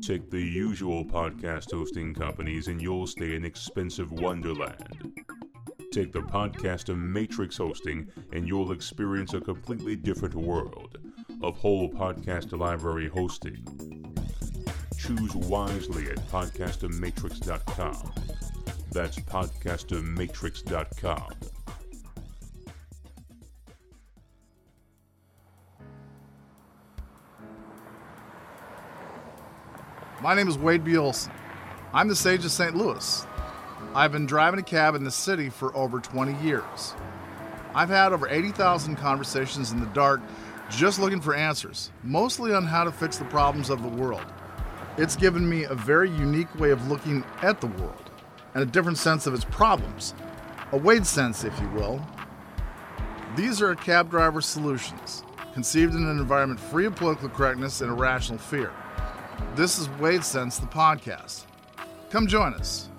Take the usual podcast hosting companies and you'll stay in expensive wonderland. Take the podcast of Matrix hosting and you'll experience a completely different world of whole podcast library hosting. Choose wisely at podcastofmatrix.com. That's podcastofmatrix.com. My name is Wade B. Olsen. I'm the Sage of St. Louis. I've been driving a cab in the city for over 20 years. I've had over 80,000 conversations in the dark just looking for answers, mostly on how to fix the problems of the world. It's given me a very unique way of looking at the world and a different sense of its problems, a Wade sense, if you will. These are cab driver solutions, conceived in an environment free of political correctness and irrational fear. This is WadeSense, the podcast. Come join us.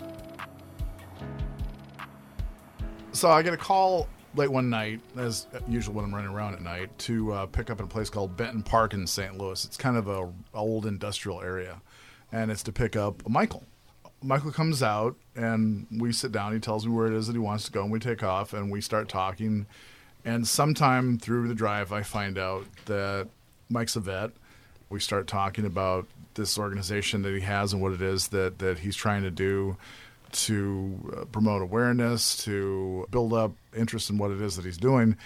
So I get a call late one night, as usual when I'm running around at night, to uh, pick up in a place called Benton Park in St. Louis. It's kind of a old industrial area, and it's to pick up Michael. Michael comes out, and we sit down. He tells me where it is that he wants to go, and we take off, and we start talking. And sometime through the drive, I find out that Mike's a vet. We start talking about this organization that he has and what it is that, that he's trying to do to uh, promote awareness, to build up interest in what it is that he's doing.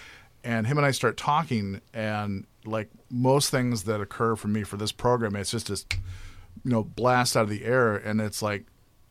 And him and I start talking, and like most things that occur for me for this program, it's just this, you know, blast out of the air. And it's like,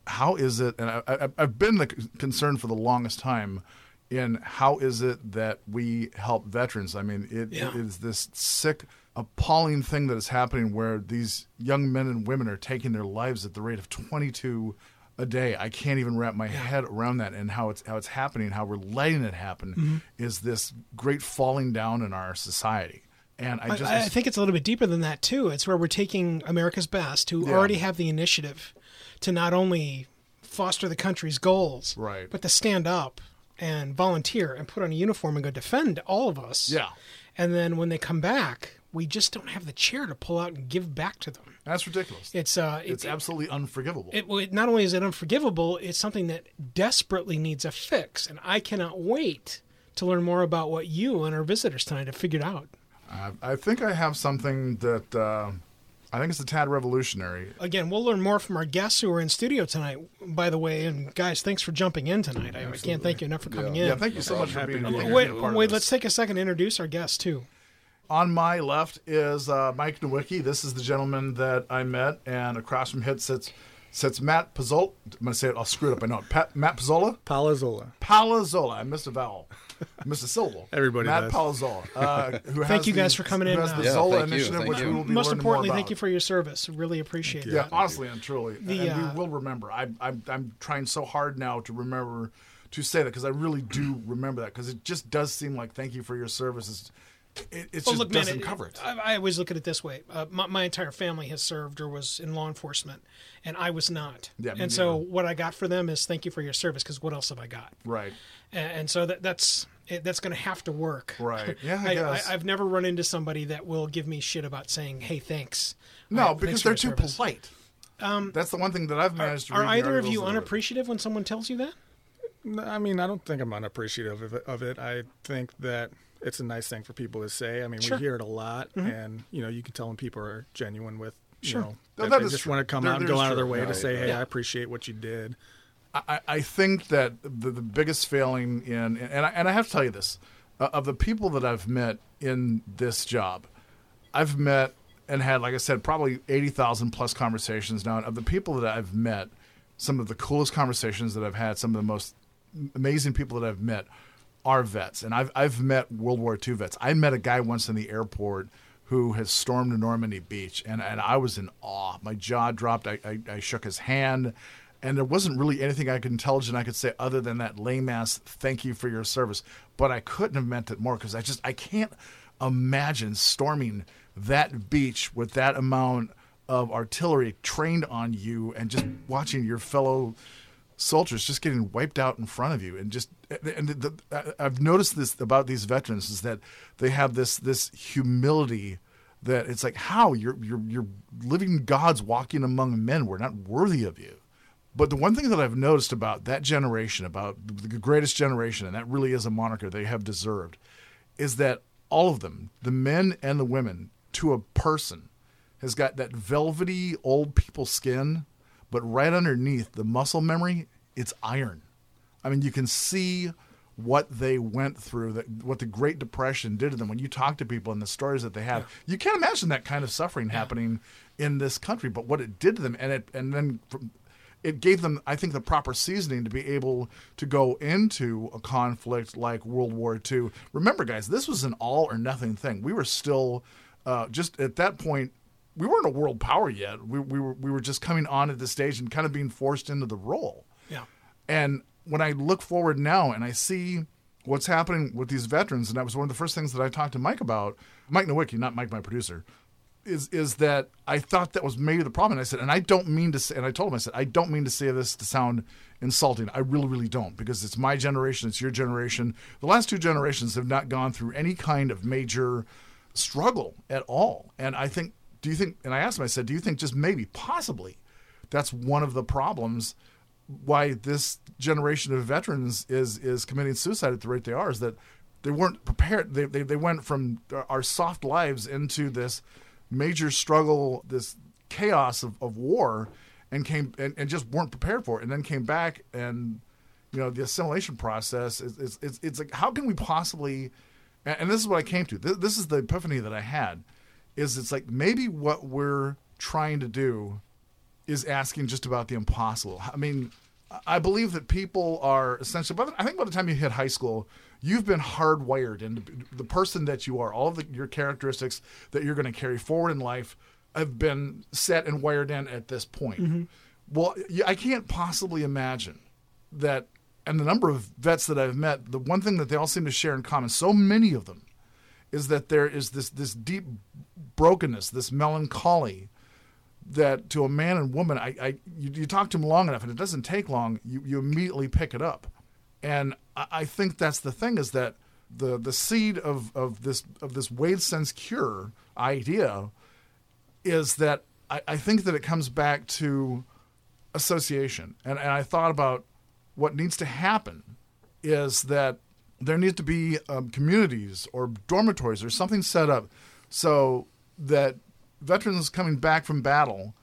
how is it? And I, I, I've been the concerned for the longest time in how is it that we help veterans? I mean, it, Yeah. it is this sick, appalling thing that is happening where these young men and women are taking their lives at the rate of 22 a day. I can't even wrap my head around that and how it's how it's happening, how we're letting it happen Mm-hmm. is this great falling down in our society. And I I, just I think it's a little bit deeper than that too. It's where we're taking America's best, who Yeah. already have the initiative to not only foster the country's goals, Right. but to stand up and volunteer and put on a uniform and go defend all of us. Yeah. And then when they come back, we just don't have the chair to pull out and give back to them. that's ridiculous. It's uh, it's absolutely unforgivable. it, it, not only is it unforgivable, it's something that desperately needs a fix, and I cannot wait to learn more about what you and our visitors tonight have figured out. I, I think I have something that uh, I think it's a tad revolutionary. Again, we'll learn more from our guests who are in studio tonight, by the way. And guys, thanks for jumping in tonight. I, I can't thank you enough for coming Yeah, in. Yeah, thank you so much for being, to be here. wait, a part of wait let's take a second to introduce our guests, too. On my left is uh, Mike Nowicki. This is the gentleman that I met, and across from him sits sits Matt Pizzola. I'm going to say it. I'll screw it up. I know it. Pat, Matt Pizzola. Palazzola. Palazzola. I missed a vowel. Missed a syllable. Everybody Matt does. Palazzola. Uh, who Thank you guys the- for coming in, Who has the Yeah, Zola thank you, initiative, thank which you. we will be Most importantly, more thank you for your service. Really appreciate Yeah, it. honestly and truly, The, and uh, we will remember. I, I'm I'm trying so hard now to remember to say that because I really do remember that because it just does seem like thank you for your services. It, it Well, just look, doesn't it- cover it. I, I always look at it this way. Uh, my, my entire family has served or was in law enforcement, and I was not. Yeah, and so neither. what I got for them is thank you for your service, because what else have I got? right. And, and so that, that's it, that's going to have to work. Right. Yeah, I I, guess. I, I've never run into somebody that will give me shit about saying, "Hey, thanks." No, Uh, because thanks they're too service. polite. Um, That's the one thing that I've managed to Are read in either of you that I've read. unappreciative when someone tells you that? I mean, I don't think I'm unappreciative of it. Of it. I think that it's a nice thing for people to say. I mean, Sure. we hear it a lot, and you know, you can tell when people are genuine with, you Sure. know, No, that that they is just true. want to come There- out and go out of their way Right. to say, "Hey, Yeah. I appreciate what you did." I, I think that the, the biggest failing in and I, and I have to tell you this uh, of the people that I've met in this job, I've met and had like I said probably eighty thousand plus conversations now. And of the people that I've met, some of the coolest conversations that I've had, some of the most amazing people that I've met are vets, and I've I've met World War II vets. I met a guy once in the airport who has stormed Normandy Beach, and, and I was in awe. My jaw dropped. I, I, I shook his hand, and there wasn't really anything I could intelligent I could say other than that lame ass "thank you for your service." But I couldn't have meant it more because I just I can't imagine storming that beach with that amount of artillery trained on you and just watching your fellow soldiers just getting wiped out in front of you and just and the, I've noticed this about these veterans is that they have this this humility that it's like how you're you're you're living gods walking among men. We're not worthy of you. But the one thing that I've noticed about that generation, about the greatest generation, and that really is a moniker they have deserved, is that all of them, the men and the women, to a person, has got that velvety old people skin, but right underneath the muscle memory, it's iron. I mean, you can see what they went through, that what the Great Depression did to them. When you talk to people and the stories that they have, you can't imagine that kind of suffering happening in this country. But what it did to them, and it, and then from, it gave them, I think, the proper seasoning to be able to go into a conflict like World War II. Remember, guys, this was an all or nothing thing. We were still uh, just at that point. We weren't a world power yet. We, we were we were just coming on at this stage and kind of being forced into the role. Yeah. And when I look forward now and I see what's happening with these veterans, and that was one of the first things that I talked to Mike about, Mike Nowicki, not Mike, my producer, is is that I thought that was maybe the problem. And I said, and I don't mean to say, and I told him, I said, I don't mean to say this to sound insulting. I really, really don't, because it's my generation, it's your generation. The last two generations have not gone through any kind of major struggle at all. And I think, do you think, and I asked him, I said, do you think just maybe, possibly, that's one of the problems why this generation of veterans is is committing suicide at the rate they are is that they weren't prepared. They they, they went from our soft lives into this major struggle, this chaos of, of war, and came and, and just weren't prepared for it, and then came back and you know the assimilation process is, is, is it's like how can we possibly and, and this is what I came to. This, this is the epiphany that I had is it's like maybe what we're trying to do is asking just about the impossible. I mean, I believe that people are essentially. But I think by the time you hit high school, you've been hardwired into the person that you are. All of the, your characteristics that you're going to carry forward in life have been set and wired in at this point. Mm-hmm. Well, I can't possibly imagine that. And the number of vets that I've met, the one thing that they all seem to share in common, so many of them, is that there is this this deep brokenness, this melancholy that to a man and woman, I, I you, you talk to them long enough, and it doesn't take long. You, you immediately pick it up, and I, I think that's the thing is that the the seed of, of this of this Wade sense cure idea is that I, I think that it comes back to association, and and I thought about what needs to happen is that there needs to be um, communities or dormitories or something set up so that veterans coming back from battle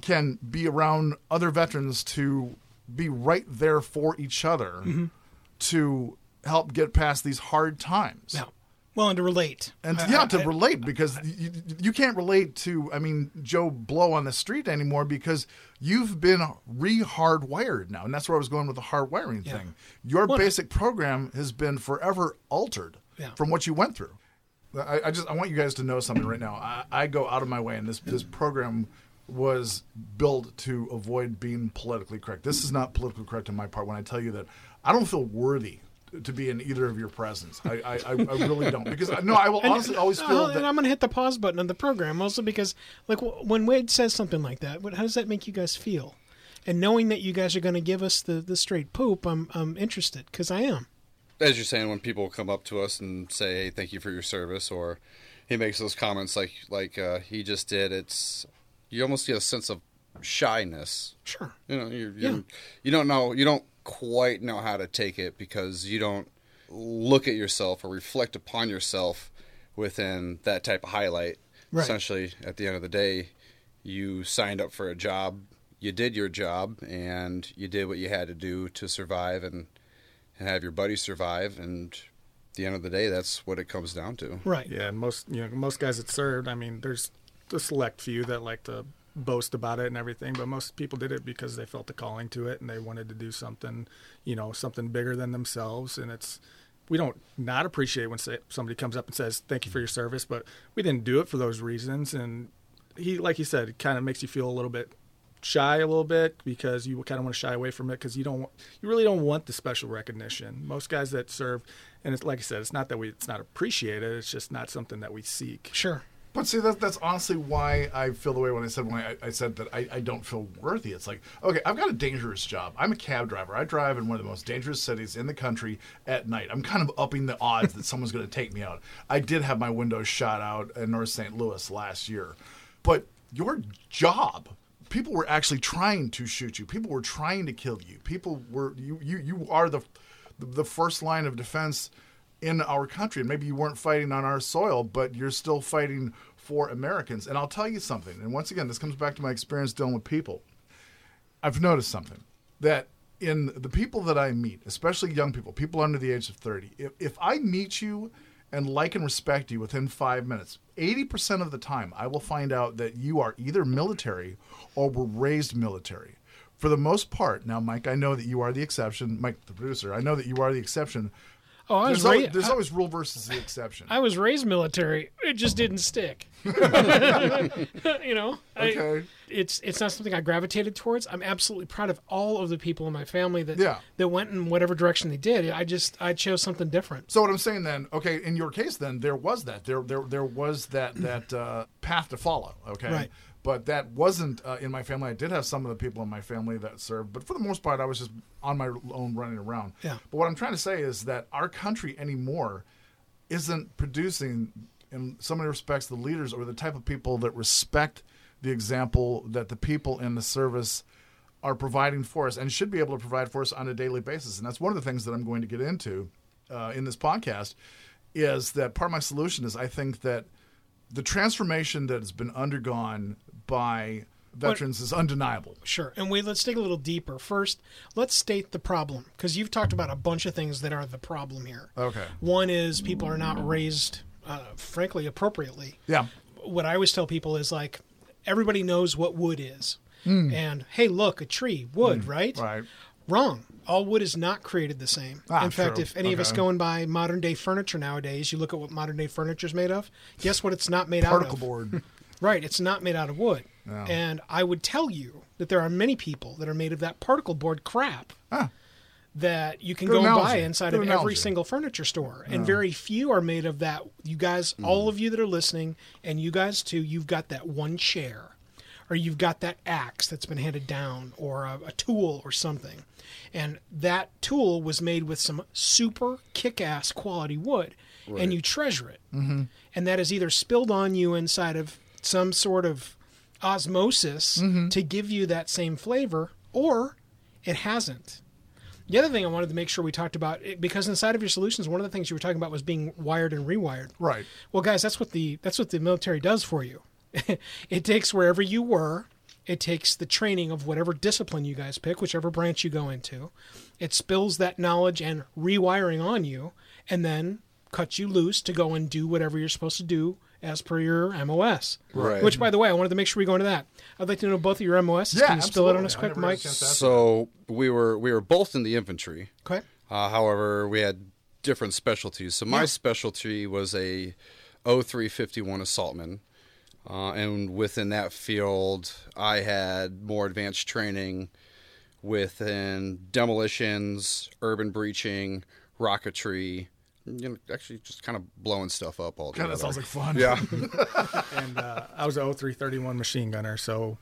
can be around other veterans to be right there for each other to help get past these hard times. Yeah. Well, and to relate. And I- yeah, I- to I- relate because you, you can't relate to, I mean, Joe Blow on the street anymore because you've been re hardwired now. And that's where I was going with the hardwiring Yeah. thing. Your Well, basic program has been forever altered Yeah. from what you went through. I, I just I want you guys to know something right now. I, I go out of my way, and this this program was built to avoid being politically correct. This is not politically correct on my part when I tell you that I don't feel worthy to be in either of your presence. I I, I, I really don't because no, I will honestly always Uh, feel and that. I'm going to hit the pause button on the program also because, like, when Wade says something like that, what, how does that make you guys feel? And knowing that you guys are going to give us the, the straight poop, I'm I'm interested because I am. as you're saying, when people come up to us and say, "Hey, thank you for your service," or he makes those comments like like uh, he just did, it's you almost get a sense of shyness. Sure. You know, you Yeah. you you don't know you don't quite know how to take it because you don't look at yourself or reflect upon yourself within that type of highlight. Right. Essentially, at the end of the day, you signed up for a job, you did your job, and you did what you had to do to survive and and have your buddies survive. And at the end of the day, that's what it comes down to. Right. Yeah, and most you know most guys that served. I mean, there's a select few that like to boast about it and everything, but most people did it because they felt a calling to it and they wanted to do something, you know, something bigger than themselves. And it's we don't not appreciate when say, somebody comes up and says thank you for your service, but we didn't do it for those reasons. And he, like he said, it kind of makes you feel a little bit shy a little bit because you kind of want to shy away from it because you don't you really don't want the special recognition. Most guys that serve, and it's like I said, it's not that we it's not appreciated. It's just not something that we seek. Sure. But see, that's that's honestly why I feel the way when I said when I, I said that I, I don't feel worthy. It's like, okay, I've got a dangerous job. I'm a cab driver. I drive in one of the most dangerous cities in the country at night. I'm kind of upping the odds that someone's going to take me out. I did have my window shot out in North St. Louis last year, but your job people were actually trying to shoot you. People were trying to kill you. People were you you you are the the first line of defense in our country. And maybe you weren't fighting on our soil, but you're still fighting for Americans. And I'll tell you something. And once again, this comes back to my experience dealing with people. I've noticed something that in the people that I meet, especially young people, people under the age of 30, if, if I meet you and like and respect you within five minutes, 80% of the time, I will find out that you are either military or were raised military. For the most part, now, Mike, I know that you are the exception. Mike, the producer, I know that you are the exception. Oh, I was There's, ra- always, there's I- always rule versus the exception. I was raised military. It just didn't stick. you know, I- Okay. it's it's not something I gravitated towards. I'm absolutely proud of all of the people in my family that Yeah. that went in whatever direction they did. I just I chose something different. So what I'm saying then, okay, in your case then there was that there there there was that that uh, path to follow, okay, Right. But that wasn't uh, in my family. I did have some of the people in my family that served, but for the most part, I was just on my own running around. Yeah. But what I'm trying to say is that our country anymore isn't producing, in so many respects, the leaders or the type of people that respect the example that the people in the service are providing for us and should be able to provide for us on a daily basis. And that's one of the things that I'm going to get into uh, in this podcast is that part of my solution is I think that the transformation that has been undergone by veterans is undeniable. Sure. And wait, let's dig a little deeper. First, let's state the problem because you've talked about a bunch of things that are the problem here. Okay. One is people are not raised, uh, frankly, appropriately. Yeah. What I always tell people is like, everybody knows what wood is. And hey, look, a tree, wood, right? Hmm. Right. Wrong. All wood is not created the same. Ah, In fact, true. if any of us Okay. go and buy modern day furniture nowadays, you look at what modern day furniture is made of. Guess what? It's not made Particle out of. Particle board. Right. It's not made out of wood. Yeah. And I would tell you that there are many people that are made of that particle board crap Ah. that you can Good go and buy inside Good of analogy. every single furniture store. And very few are made of that. You guys, Hmm. all of you that are listening, and you guys too, you've got that one chair. Or you've got that axe that's been handed down, or a, a tool, or something. And that tool was made with some super kick ass quality wood, and you treasure it. Mm-hmm. And that is either spilled on you inside of some sort of osmosis Mm-hmm. to give you that same flavor, or it hasn't. The other thing I wanted to make sure we talked about, because inside of your solutions, one of the things you were talking about was being wired and rewired. Right. Well, guys, that's what the that's what the military does for you. it takes wherever you were. It takes the training of whatever discipline you guys pick, whichever branch you go into. It spills that knowledge and rewiring on you, and then cuts you loose to go and do whatever you're supposed to do as per your MOS. Right. Which, by the way, I wanted to make sure we go into that. I'd like to know both of your MOS. Yeah, Can you spill it on us quick, never had a Mike? chance to ask So we were we were both in the infantry. Okay. Uh, however, we had different specialties. So my specialty was a 0351 assaultman. Uh, and within that field, I had more advanced training within demolitions, urban breaching, rocketry, you know, actually just kind of blowing stuff up all together. that sounds like fun. yeah. and uh, I was a 0331 machine gunner, so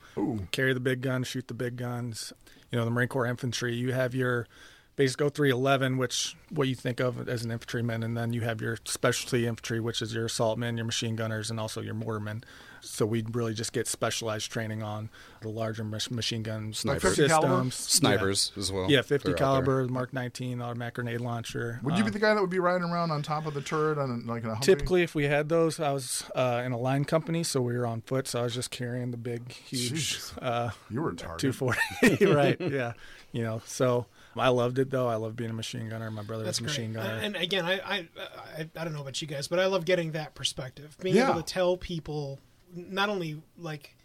carry the big guns, shoot the big guns. You know, the Marine Corps infantry, you have your basic 0311, which what you think of as an infantryman, and then you have your specialty infantry, which is your assault men, your machine gunners, and also your mortarmen. So we really just get specialized training on the larger mach- machine guns Like Snipers. 50 caliber? systems, Snipers as well. Yeah, 50 They're out there. caliber, Mark 19 automatic grenade launcher. Would you be Um, the guy that would be riding around on top of the turret on like in a Humvee? Typically, if we had those, I was uh, in a line company, so we were on foot. So I was just carrying the big, huge uh, you were a target. 240. right? Yeah. You know, so I loved it though. I love being a machine gunner. My brother That's was a machine great. gunner. And again, I, I I I don't know about you guys, but I love getting that perspective. Being Yeah. able to tell people not only like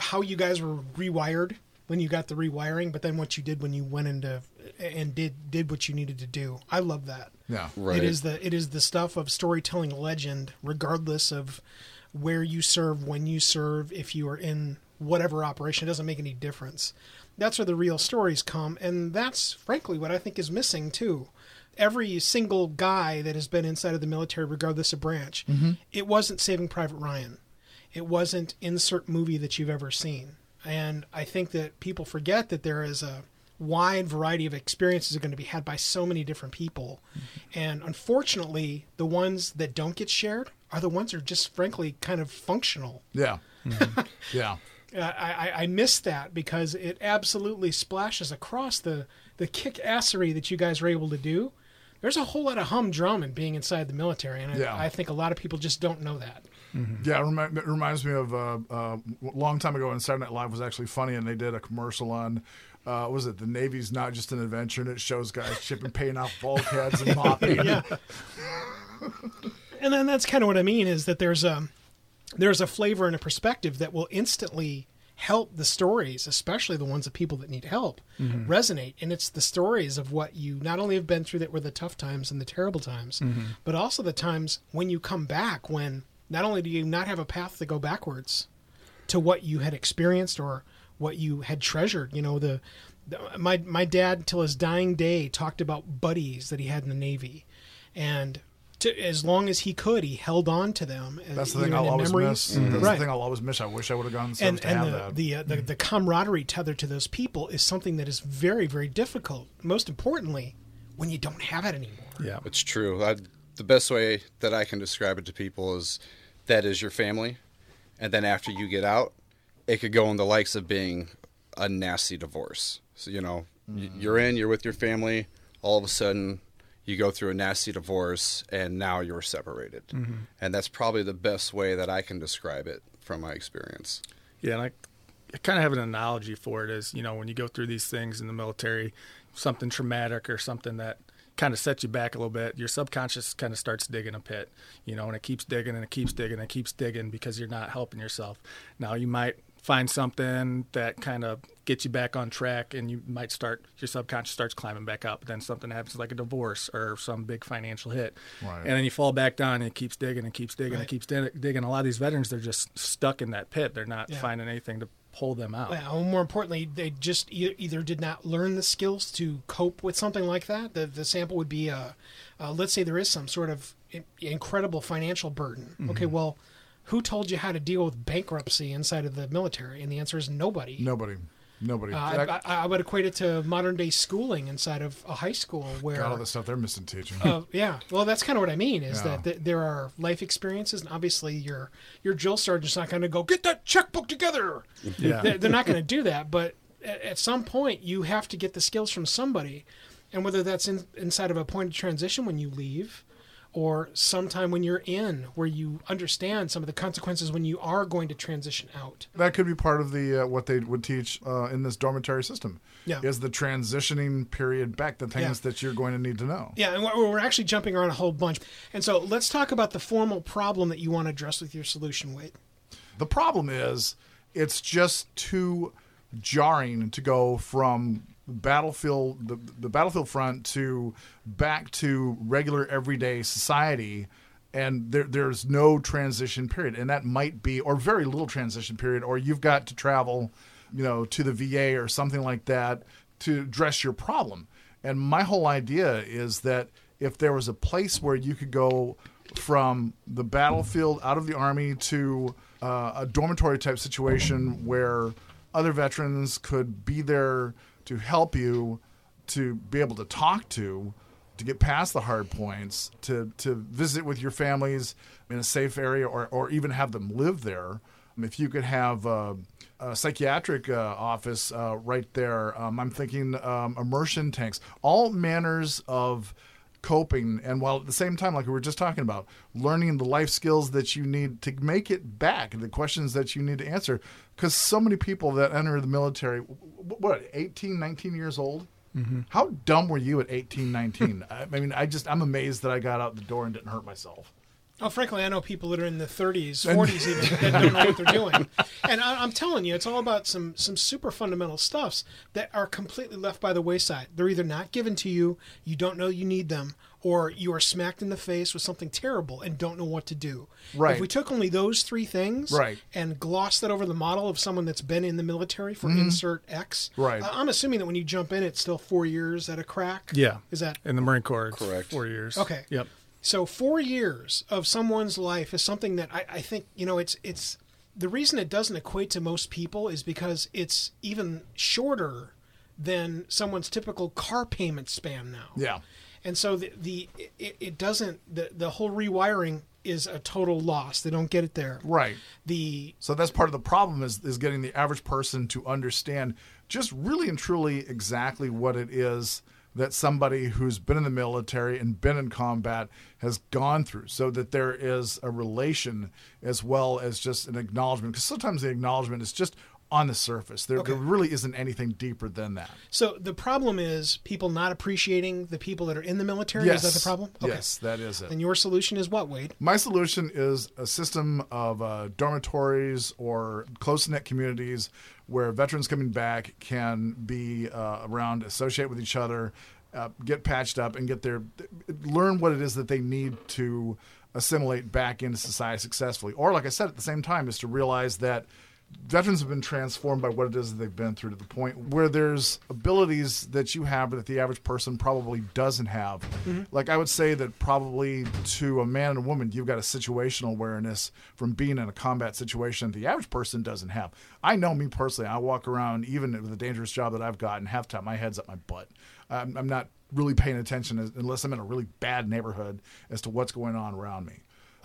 how you guys were rewired when you got the rewiring, but then what you did when you went into and did did what you needed to do. I love that. Yeah. Right. It is the it is the stuff of storytelling legend, regardless of where you serve, when you serve, if you are in whatever operation. It doesn't make any difference. That's where the real stories come, and that's frankly what I think is missing too. Every single guy that has been inside of the military, regardless of branch, mm-hmm. it wasn't Saving Private Ryan. It wasn't insert movie that you've ever seen. And I think that people forget that there is a wide variety of experiences are going to be had by so many different people. And unfortunately, the ones that don't get shared are the ones that are just frankly kind of functional. Yeah. Yeah. Uh, I, I, I miss that because it absolutely splashes across the, the kick assery that you guys were able to do. There's a whole lot of humdrum in being inside the military, and I, Yeah. I think a lot of people just don't know that. Yeah, it, remi- it reminds me of uh, uh, a long time ago when Saturday Night Live was actually funny, and they did a commercial on. Uh, was it the Navy's not just an adventure, and it shows guys shipping, paying off bulkheads and mopping. yeah. and then that's kind of what I mean is that there's a there's a flavor and a perspective that will instantly help the stories, especially the ones of people that need help, resonate. And it's the stories of what you not only have been through that were the tough times and the terrible times, but also the times when you come back when not only do you not have a path to go backwards to what you had experienced or what you had treasured. You know, the, the my my dad till his dying day talked about buddies that he had in the Navy, and to, as long as he could, he held on to them. That's the thing I'll always memories- miss. That's right? the thing I'll always miss. I wish I would have gone to and service to and have the, that. the, uh, the the camaraderie tethered to those people is something that is very very difficult. Most importantly, when you don't have it anymore. Yeah. It's true. I, the best way that I can describe it to people is that is your family, and then after you get out, it could go in the likes of being a nasty divorce. So you know, y mm. you're in, you're with your family. All of a sudden, you go through a nasty divorce, and now you're separated. Mm-hmm. And that's probably the best way that I can describe it from my experience. Yeah, and I, I kind of have an analogy for it is, you know, when you go through these things in the military, something traumatic or something that kind of sets you back a little bit, your subconscious kind of starts digging a pit, you know, and it keeps digging and it keeps digging and it keeps digging because you're not helping yourself. Now, you might find something that kind of gets you back on track and you might start your subconscious starts climbing back up then something happens like a divorce or some big financial hit Right. and then you fall back down and it keeps digging and keeps digging Right. and keeps dig- digging a lot of these veterans they're just stuck in that pit they're not Yeah. finding anything to pull them out Well, more importantly, they just e- either did not learn the skills to cope with something like that. The, the sample would be, uh, uh, let's say there is some sort of incredible financial burden. Okay, well, who told you how to deal with bankruptcy inside of the military? And the answer is nobody. Nobody, nobody. Uh, I, I, I would equate it to modern day schooling inside of a high school where got all the stuff they're missing teaching. uh, yeah, well, that's kind of what I mean. Is Yeah. that th- there are life experiences, and obviously your your drill sergeant's not going to go get that checkbook together. Yeah. they're, they're not going to do that. But at, at some point, you have to get the skills from somebody, and whether that's in, inside of a point of transition when you leave, or sometime when you're in, where you understand some of the consequences when you are going to transition out. that could be part of the uh, what they would teach uh, in this dormitory system. Yeah. Is the transitioning period back the things Yeah. that you're going to need to know. Yeah, and we're, actually jumping around a whole bunch. And so let's talk about the formal problem that you want to address with your solution, Wade. The problem is it's just too jarring to go from battlefield the, the battlefield front to back to regular everyday society and there, there's no transition period. And that might be or very little transition period or you've got to travel you know to the VA or something like that to address your problem. And my whole idea is that if there was a place where you could go from the battlefield out of the army to uh, a dormitory type situation where other veterans could be there to help you to be able to talk to to get past the hard points to to visit with your families in a safe area or, or even have them live there. If you could have uh, a psychiatric uh, office uh, right there um, i'm thinking um, immersion tanks. All manners of coping and while at the same time like we were just talking about learning the life skills that you need to make it back the questions that you need to answer. Because so many people that enter the military what 18 19 years old? Mm-hmm. How dumb were you at 18 19 I, I mean i just i'm amazed that i got out the door and didn't hurt myself Oh, frankly, I know people that are in the 30s, 40s even that don't know what they're doing. And I, I'm telling you, it's all about some some super fundamental stuffs that are completely left by the wayside. They're either not given to you, you don't know you need them, or you are smacked in the face with something terrible and don't know what to do. Right. If we took only those three things Right. and glossed that over the model of someone that's been in the military for insert X, Mm-hmm. Right. I- I'm assuming that when you jump in, it's still four years at a crack. yeah Is that in the marine corps Correct. four years Okay. yep So four years of someone's life is something that I, I think you know it's it's the reason it doesn't equate to most people is because it's even shorter than someone's typical car payment span now. Yeah. And so the, the it, it doesn't the the whole rewiring is a total loss. They don't get it there. Right. The So that's part of the problem is is getting the average person to understand just really and truly exactly what it is that somebody who's been in the military and been in combat has gone through so that there is a relation as well as just an acknowledgement because sometimes the acknowledgement is just on the surface there, Okay. there really isn't anything deeper than that so the problem is people not appreciating the people that are in the military. yes Is that the problem? yes that is it And your solution is what, Wade? My solution is a system of uh, dormitories or close knit communities where veterans coming back can be uh, around, associate with each other, uh, get patched up, and get their learn what it is that they need to assimilate back into society successfully. Or, like I said, at the same time, is to realize that veterans have been transformed by what it is that they've been through to the point where there's abilities that you have that the average person probably doesn't have. Mm-hmm. Like I would say that probably to a man and a woman, you've got a situational awareness from being in a combat situation the average person doesn't have. I know me personally, I walk around even with the dangerous job that I've got, and half time my head's up my butt. I'm, I'm not really paying attention unless I'm in a really bad neighborhood as to what's going on around me.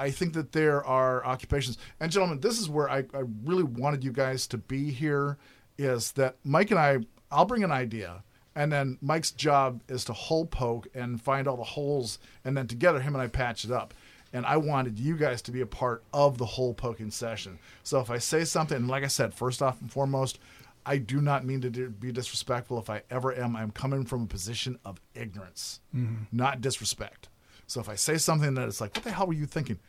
I think that there are occupations, and gentlemen, this is where I, I really wanted you guys to be here. Is that Mike and I? I'll bring an idea, and then Mike's job is to hole poke and find all the holes, and then together him and I patch it up. And I wanted you guys to be a part of the hole poking session. So if I say something, like I said, first off and foremost, I do not mean to do- be disrespectful. If I ever am, I'm coming from a position of ignorance, mm-hmm. not disrespect. So if I say something that it's like, what the hell were you thinking?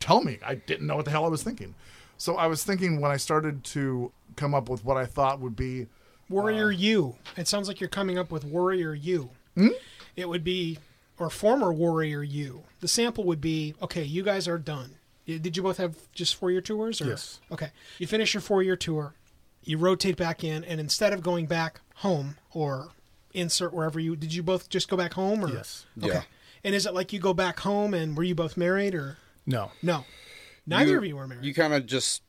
Tell me. I didn't know what the hell I was thinking. So I was thinking when I started to come up with what I thought would be Warrior U. It sounds like you're coming up with Warrior U. Hmm? It would be, or former Warrior U. The sample would be okay, you guys are done. Did you both have just four year tours? Or? Yes. Okay. You finish your four year tour, you rotate back in, and instead of going back home or insert wherever you did you both just go back home or Yes. okay Yeah. and is it like you go back home and were you both married or No. no neither of you were married You kind of just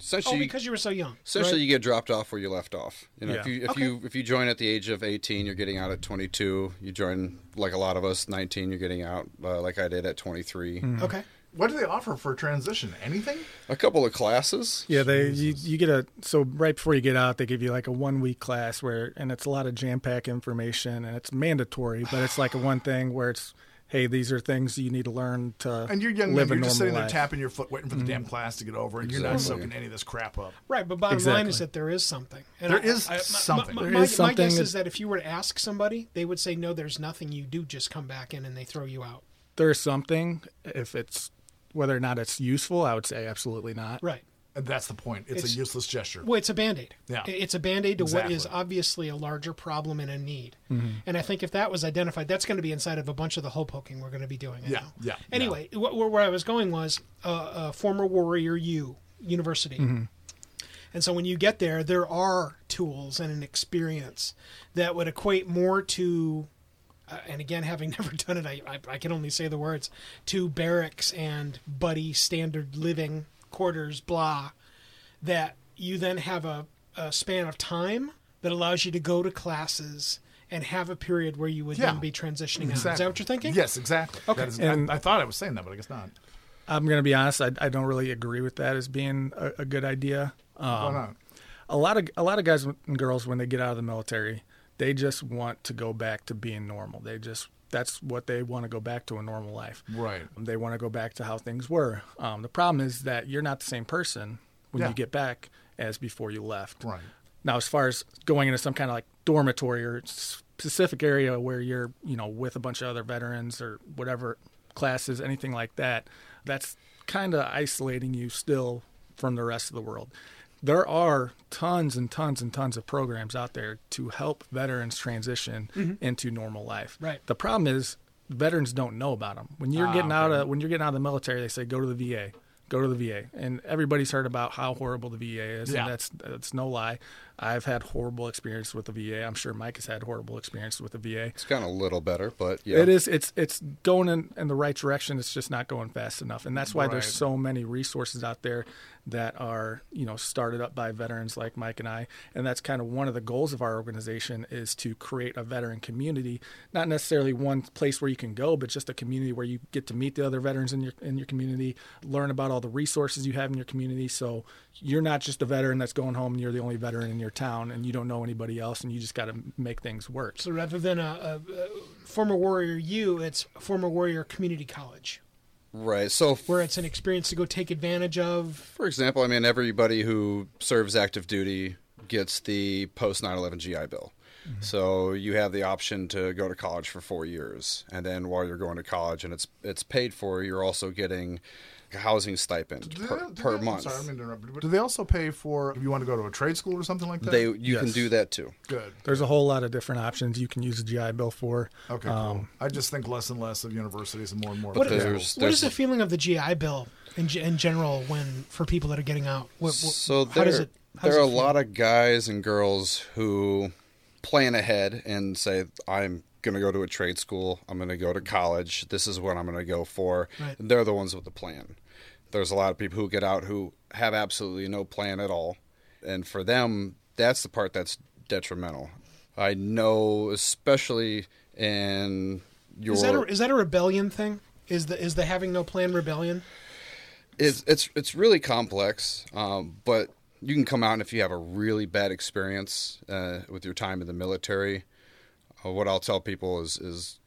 essentially oh because you were so young essentially right? you get dropped off where you left off. You know, if Yeah. you if Okay. you if you join at the age of 18, you're getting out at 22. You join like a lot of us, 19, you're getting out uh, like I did at 23. okay what do they offer for transition? Anything? A couple of classes. Yeah, they you, you get a so right before you get out, they give you like a one week class where and it's a lot of jam pack information and it's mandatory, but it's like a one thing where it's hey, these are things you need to learn to And you're young men, live you're just normal sitting there life. tapping your foot, waiting for the mm-hmm. damn class to get over, and you're not soaking any of this crap up. Right, but bottom line is that there is something. And There I- is I- my- something. My, There my, is my guess that- is that if you were to ask somebody, they would say, "No, there's nothing you do. Just come back in and they throw you out." There's something if it's whether or not it's useful, I would say absolutely not. Right. And that's the point. It's, It's- a useless gesture. Well, it's a band aid. Yeah. It's a band aid to what is obviously a larger problem and a need. Mm-hmm. And I think if that was identified, that's going to be inside of a bunch of the hole poking we're going to be doing. Yeah, know. yeah, Anyway, wh- where, where I was going was uh, uh, former Warrior U University. Mm-hmm. And so when you get there, there are tools and an experience that would equate more to, uh, and again, having never done it, I, I, I can only say the words, to barracks and buddy standard living quarters, blah, that you then have a, a span of time that allows you to go to classes and have a period where you would Yeah. then be transitioning out. Is that what you're thinking? Yes, exactly. Okay. That is- And- I, I thought I was saying that, but I guess not. I'm gonna be honest, I, I don't really agree with that as being a, a good idea. Why Um, not? a lot of a lot of guys and girls when they get out of the military, they just want to go back to being normal. They just that's what they want to go back to a normal life. Right. They want to go back to how things were. Um, the problem is that you're not the same person when Yeah. you get back as before you left. Right. Now, as far as going into some kind of like dormitory or specific area where you're, you know, with a bunch of other veterans or whatever classes, anything like that, that's kind of isolating you still from the rest of the world. There are tons and tons and tons of programs out there to help veterans transition into normal life. Right. The problem is veterans don't know about them. When you're Ah, getting out okay. of when you're getting out of the military, they say go to the VA, go to the VA, and everybody's heard about how horrible the VA is, Yeah. and that's that's no lie. I've had horrible experience with the VA. I'm sure Mike has had horrible experience with the VA. It's gone a little better, but yeah. It is. It's it's going in, in the right direction. It's just not going fast enough, and that's why Right. there's so many resources out there that are you know started up by veterans like Mike and I, and that's kind of one of the goals of our organization is to create a veteran community, not necessarily one place where you can go, but just a community where you get to meet the other veterans in your in your community, learn about all the resources you have in your community. So you're not just a veteran that's going home and you're the only veteran in your town and you don't know anybody else and you just got to make things work. So rather than a, a, a former warrior you, it's former warrior community college, Right. So, where it's an experience to go take advantage of. for example, I mean, everybody who serves active duty gets the post 9 11 GI Bill. Mm-hmm. So you have the option to go to college for four years, and then while you're going to college and it's it's paid for, you're also getting housing stipend Do per, they- per they- month. Sorry, I mean to interrupt you, but do they also pay for if you want to go to a trade school or something like that? They you can do that too. good. There's a whole lot of different options you can use the GI Bill for. Okay, Um, cool. I just think less and less of universities and more and more. But of there's- What is the feeling of the GI Bill in, in general when for people that are getting out? What, what, So how there, does it? How there are a does it feel? lot of guys and girls who plan ahead and say, "I'm going to go to a trade school. I'm going to go to college. This is what I'm going to go for." Right. They're the ones with the plan. There's a lot of people who get out who have absolutely no plan at all, and for them, that's the part that's detrimental. I know, especially in your Is that a, is that a rebellion thing? Is the is the having no plan rebellion? it's it's it's really complex, um, but you can come out and if you have a really bad experience uh, with your time in the military, Uh, what I'll tell people is is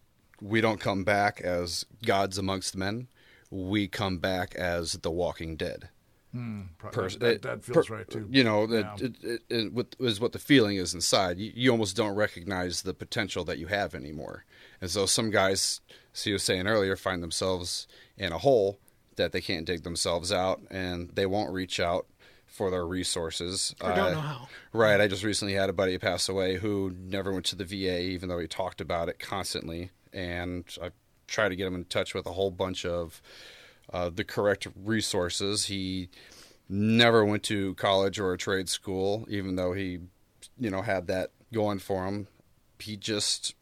we don't come back as gods amongst men. We come back as the Walking Dead. Hmm, pro- pers- that, that feels per- right too. You know, that Yeah. it, it, it, what is what the feeling is inside. You, you almost don't recognize the potential that you have anymore. And so some guys, as you was saying earlier, find themselves in a hole that they can't dig themselves out, and they won't reach out for their resources. Or don't Uh, know how. Right. I just recently had a buddy pass away who never went to the VA, even though he talked about it constantly. And I tried to get him in touch with a whole bunch of uh, the correct resources. He never went to college or a trade school, even though he, you know, had that going for him. He just,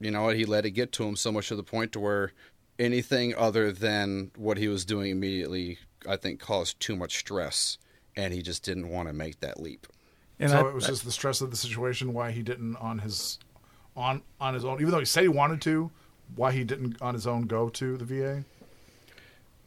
you know, he let it get to him so much to the point to where anything other than what he was doing immediately, I think, caused too much stress, and he just didn't want to make that leap. And so I- it was just the stress of the situation why he didn't on his on on his own, even though he said he wanted to, why he didn't on his own go to the VA.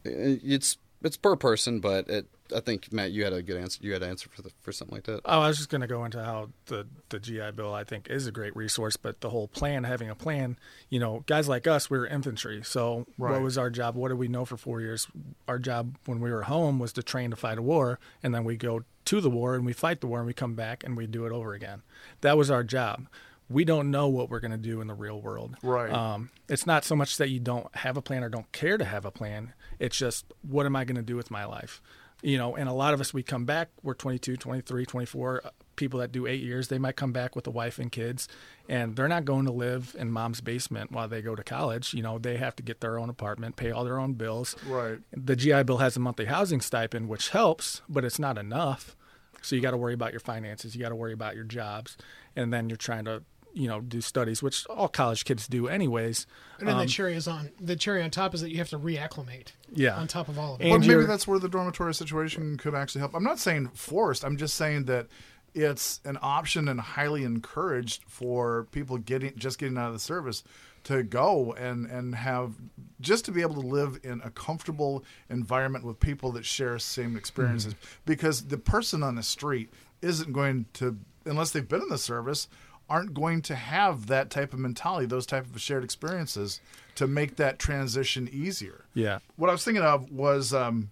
It's it's per person, but it, I think Matt, you had a good answer. You had an answer for the, for something like that. Oh, I was just going to go into how the, the GI Bill, I think, is a great resource, but the whole plan, having a plan, you know, guys like us, we were infantry. So Right. what was our job? What did we know for four years? Our job when we were home was to train to fight a war, and then we go to the war and we fight the war and we come back and we do it over again. That was our job. We don't know what we're going to do in the real world. Right. Um, it's not so much that you don't have a plan or don't care to have a plan. It's just, what am I going to do with my life? You know, and a lot of us, we come back, we're 22, 23, 24. uh, People that do eight years, they might come back with a wife and kids, and they're not going to live in mom's basement while they go to college. You know, they have to get their own apartment, pay all their own bills. Right. The GI Bill has a monthly housing stipend, which helps, but it's not enough. So you got to worry about your finances, you got to worry about your jobs, and then you're trying to, you know, do studies, which all college kids do anyways. And then Um, the cherry is on. The cherry on top is that you have to reacclimate. Yeah. On top of all of it. And But maybe that's where the dormitory situation could actually help. I'm not saying forced. I'm just saying that it's an option and highly encouraged for people getting just getting out of the service to go and and have just to be able to live in a comfortable environment with people that share same experiences because the person on the street isn't going to unless they've been in the service aren't going to have that type of mentality those type of shared experiences to make that transition easier yeah. what I was thinking of was um,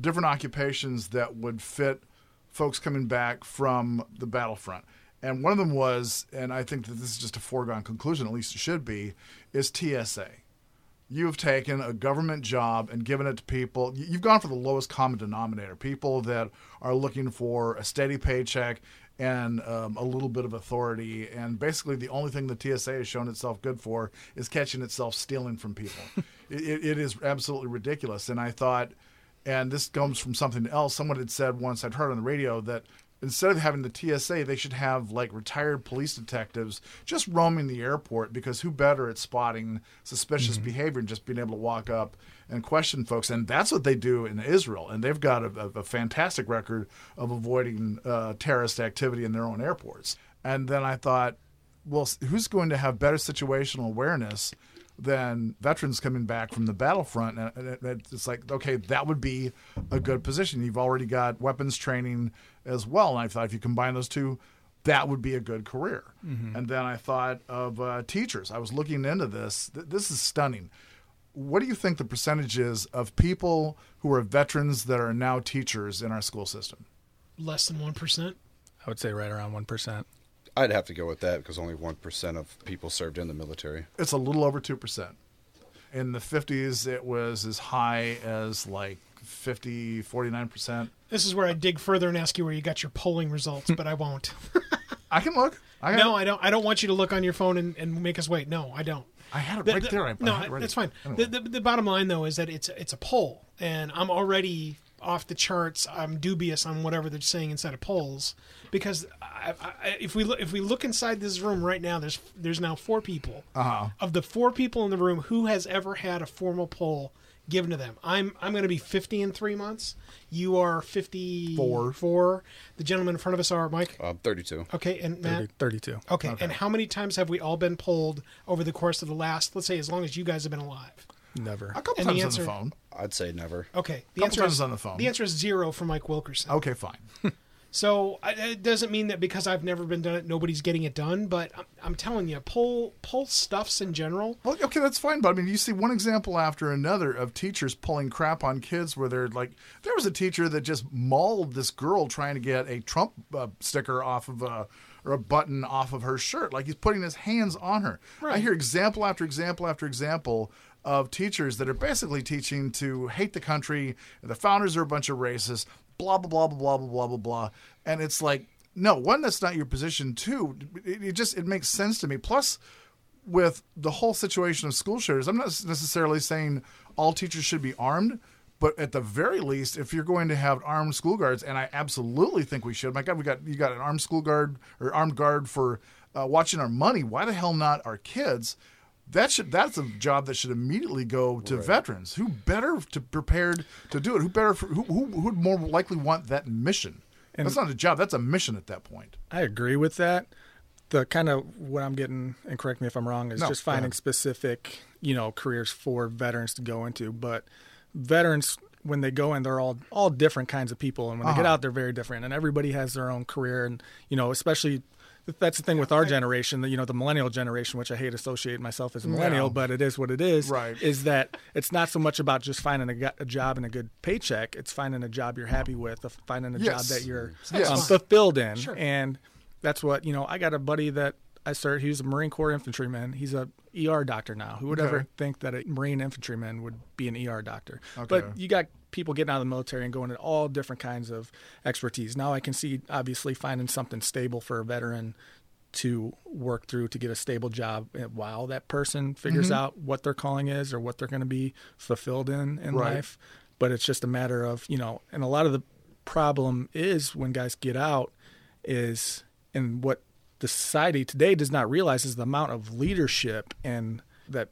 different occupations that would fit folks coming back from the battlefront. And one of them was, and I think that this is just a foregone conclusion, at least it should be, is TSA. You've taken a government job and given it to people. you- You've gone for the lowest common denominator, people that are looking for a steady paycheck and um, a little bit of authority. And basically, the only thing the TSA has shown itself good for is catching itself stealing from people. it, it- it is absolutely ridiculous. And I thought, and this comes from something else. Someone had said once, I'd heard on the radio, that instead of having the TSA, they should have like retired police detectives just roaming the airport because who better at spotting suspicious behavior and just being able to walk up and question folks. And that's what they do in Israel. And they've got a, a, fantastic record of avoiding uh, terrorist activity in their own airports. And then I thought, well, who's going to have better situational awareness than veterans coming back from the battlefront? And it's like, okay, that would be a good position. You've already got weapons training as well. And I thought if you combine those two, that would be a good career. Mm-hmm. And then I thought of uh, teachers. I was looking into this. This is stunning. What do you think the percentage is of people who are veterans that are now teachers in our school system? Less than 1%? I would say right around 1%. I'd have to go with that because only 1% of people served in the military. It's a little over 2%. In the 50s, it was as high as like 50, 49%. This is where I dig further and ask you where you got your polling results, but I won't. I can look. I no, I don't. I don't want you to look on your phone and, and make us wait. No, I don't. I had it the, right the, there. I, no, I that's fine. Anyway. The, the, bottom line though is that it's it's a poll, and I'm already off the charts. I'm dubious on whatever they're saying inside of polls because I, I, if we look if we look inside this room right now, there's there's now four people. Uh-huh. Of the four people in the room, who has ever had a formal poll given to them? I'm I'm going to be 50 in three months. You are 54. Four. The gentlemen in front of us are Mike. Uh, 32. Okay, and Matt. 30, 32. Okay. okay, and how many times have we all been polled over the course of the last, let's say, as long as you guys have been alive? Never. A couple and times answer, on the phone. I'd say never. Okay. The answer is on the phone. The answer is zero for Mike Wilkerson. Okay, fine. So it doesn't mean that because I've never been done it, nobody's getting it done. But I'm, I'm telling you, pull pull stuffs in general. Well, okay, that's fine. But I mean, you see one example after another of teachers pulling crap on kids, where they're like, there was a teacher that just mauled this girl trying to get a Trump uh, sticker off of a or a button off of her shirt. Like he's putting his hands on her. Right. I hear example after example after example of teachers that are basically teaching to hate the country. The founders are a bunch of racists. Blah blah blah blah blah blah blah blah. And it's like, no, one, that's not your position. Two, it, it just it makes sense to me. Plus, with the whole situation of school shooters, I'm not necessarily saying all teachers should be armed. But at the very least, if you're going to have armed school guards, and I absolutely think we should. My God, we got you got an armed school guard or armed guard for uh, watching our money. Why the hell not our kids? That should that's a job that should immediately go to right. veterans. Who better to prepared to do it? Who better for, who, who would more likely want that mission? And that's not a job. That's a mission at that point. I agree with that. The kind of what I'm getting, and correct me if I'm wrong, is no, just finding specific, you know, careers for veterans to go into. But veterans, when they go in, they're all all different kinds of people, and when uh-huh. they get out, they're very different. And everybody has their own career, and you know, especially that's the thing with our generation, you know, the millennial generation, which I hate associating myself as a millennial, yeah. but it is what it is. Right. Is that it's not so much about just finding a, a job and a good paycheck. It's finding a job you're happy with, finding a yes. job that you're um, fulfilled in, sure. and that's what you know. I got a buddy that I started. He was a Marine Corps infantryman. He's a ER doctor now. Who would okay. ever think that a Marine infantryman would be an ER doctor? Okay. But you got people getting out of the military and going into all different kinds of expertise. Now I can see obviously finding something stable for a veteran to work through to get a stable job while that person figures mm-hmm. out what their calling is or what they're going to be fulfilled in in right. life. But it's just a matter of, you know, and a lot of the problem is when guys get out is and what the society today does not realize is the amount of leadership and that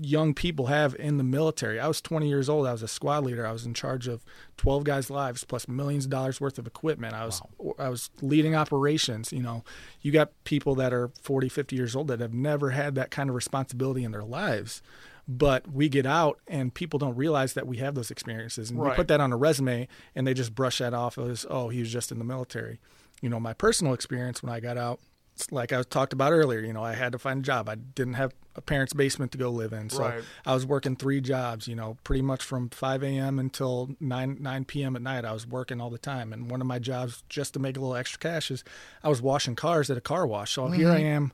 young people have in the military. I was 20 years old. I was a squad leader. I was in charge of 12 guys' lives plus millions of dollars worth of equipment. I was wow. I was leading operations. You know, you got people that are 40, 50 years old that have never had that kind of responsibility in their lives. But we get out and people don't realize that we have those experiences. And right. we put that on a resume and they just brush that off as, oh, he was just in the military. You know, my personal experience when I got out – like I talked about earlier, you know, I had to find a job. I didn't have a parent's basement to go live in, so right. I was working three jobs. You know, pretty much from 5 a.m. until 9 9 p.m. at night. I was working all the time, and one of my jobs, just to make a little extra cash, is I was washing cars at a car wash. So mm-hmm. here I am,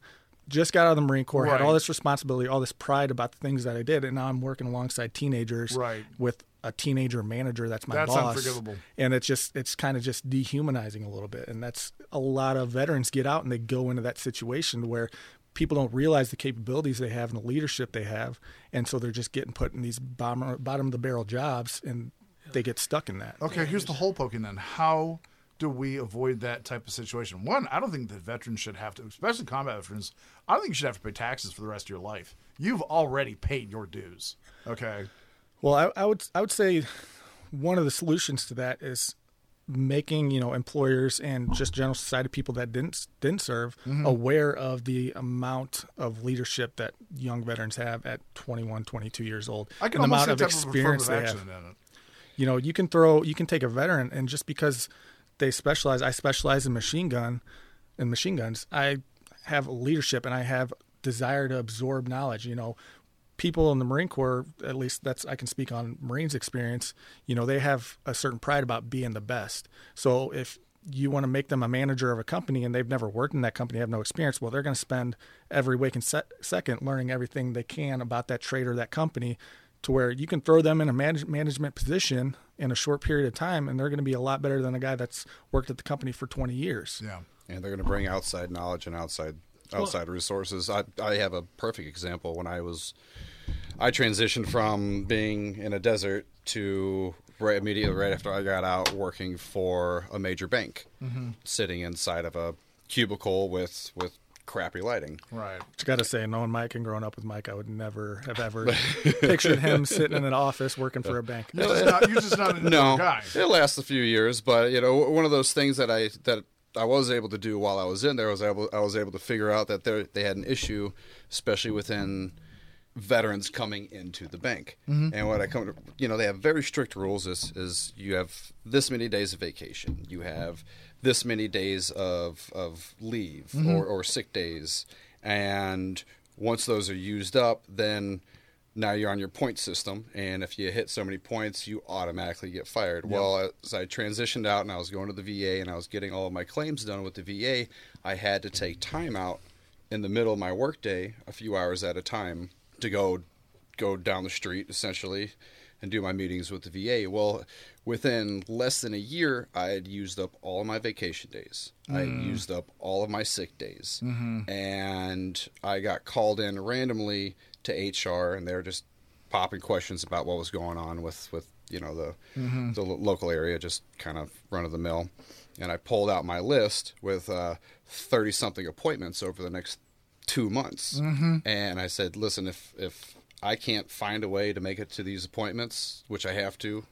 just got out of the Marine Corps, right. had all this responsibility, all this pride about the things that I did, and now I'm working alongside teenagers right. with a teenager manager that's my that's boss. unforgivable. And it's just it's kind of just dehumanizing a little bit. And that's a lot of veterans get out and they go into that situation where people don't realize the capabilities they have and the leadership they have, and so they're just getting put in these bottom bottom of the barrel jobs and they get stuck in that. Okay, here's the hole poking then. How do we avoid that type of situation? One, I don't think that veterans should have to, especially combat veterans, I don't think you should have to pay taxes for the rest of your life. You've already paid your dues. Okay. Well, I, I would I would say one of the solutions to that is making you know employers and just general society people that didn't didn't serve Mm-hmm. aware of the amount of leadership that young veterans have at 21 22 years old I can and the amount of experience they have action in it. you know you can throw you can take a veteran and just because they specialize i specialize in machine gun and machine guns i have leadership and i have desire to absorb knowledge you know people in the marine corps at least that's i can speak on marines experience you know they have a certain pride about being the best so if you want to make them a manager of a company and they've never worked in that company have no experience well they're going to spend every waking se- second learning everything they can about that trade or that company to where you can throw them in a manage- management position in a short period of time and they're going to be a lot better than a guy that's worked at the company for 20 years Yeah. and they're going to bring outside knowledge and outside outside resources. I I have a perfect example when I was I transitioned from being in a desert to right immediately right after I got out working for a major bank, mm-hmm. sitting inside of a cubicle with with crappy lighting. Right. But you got to say, knowing Mike and growing up with Mike, I would never have ever pictured him sitting in an office working for a bank. You're just not, you're just not a no, guy. it lasts a few years, but you know, one of those things that I that I was able to do while I was in there was able I was able to figure out that there they had an issue, especially within veterans coming into the bank. Mm-hmm. And what I come to, you know, they have very strict rules. Is is you have this many days of vacation, you have this many days of of leave mm-hmm. or, or sick days, and once those are used up, then now you're on your point system, and if you hit so many points, you automatically get fired. Well, as I transitioned out and I was going to the VA and I was getting all of my claims done with the VA, I had to take time out in the middle of my workday, a few hours at a time, to go go down the street essentially and do my meetings with the VA. Well, within less than a year, I had used up all of my vacation days. I had mm. used up all of my sick days. Mm-hmm. And I got called in randomly to HR and they were just popping questions about what was going on with, with you know, the, mm-hmm. the lo- local area, just kind of run of the mill. And I pulled out my list with uh, 30 something appointments over the next two months. Mm-hmm. And I said, listen, if, if I can't find a way to make it to these appointments, which I have to,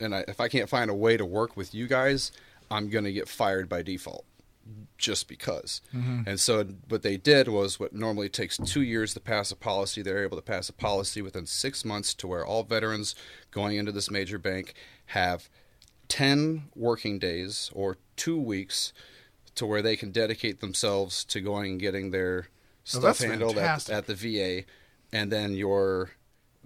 and I, if I can't find a way to work with you guys, I'm going to get fired by default just because. Mm-hmm. And so what they did was what normally takes two years to pass a policy, they're able to pass a policy within six months to where all veterans going into this major bank have 10 working days or two weeks to where they can dedicate themselves to going and getting their oh, stuff that's handled at, at the VA. And then your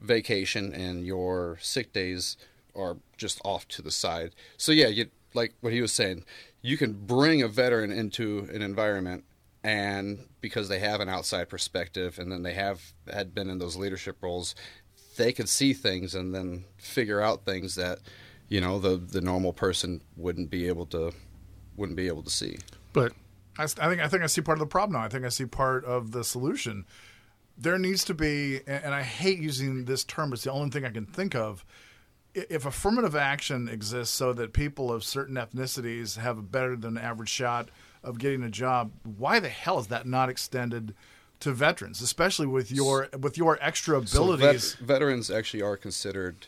vacation and your sick days are just off to the side. So yeah, you like what he was saying, you can bring a veteran into an environment and because they have an outside perspective and then they have had been in those leadership roles, they can see things and then figure out things that, you know, the the normal person wouldn't be able to wouldn't be able to see. But I, I think I think I see part of the problem now. I think I see part of the solution. There needs to be, and I hate using this term. It's the only thing I can think of. If affirmative action exists so that people of certain ethnicities have a better than average shot of getting a job, why the hell is that not extended to veterans, especially with your with your extra So vet- abilities? veterans actually are considered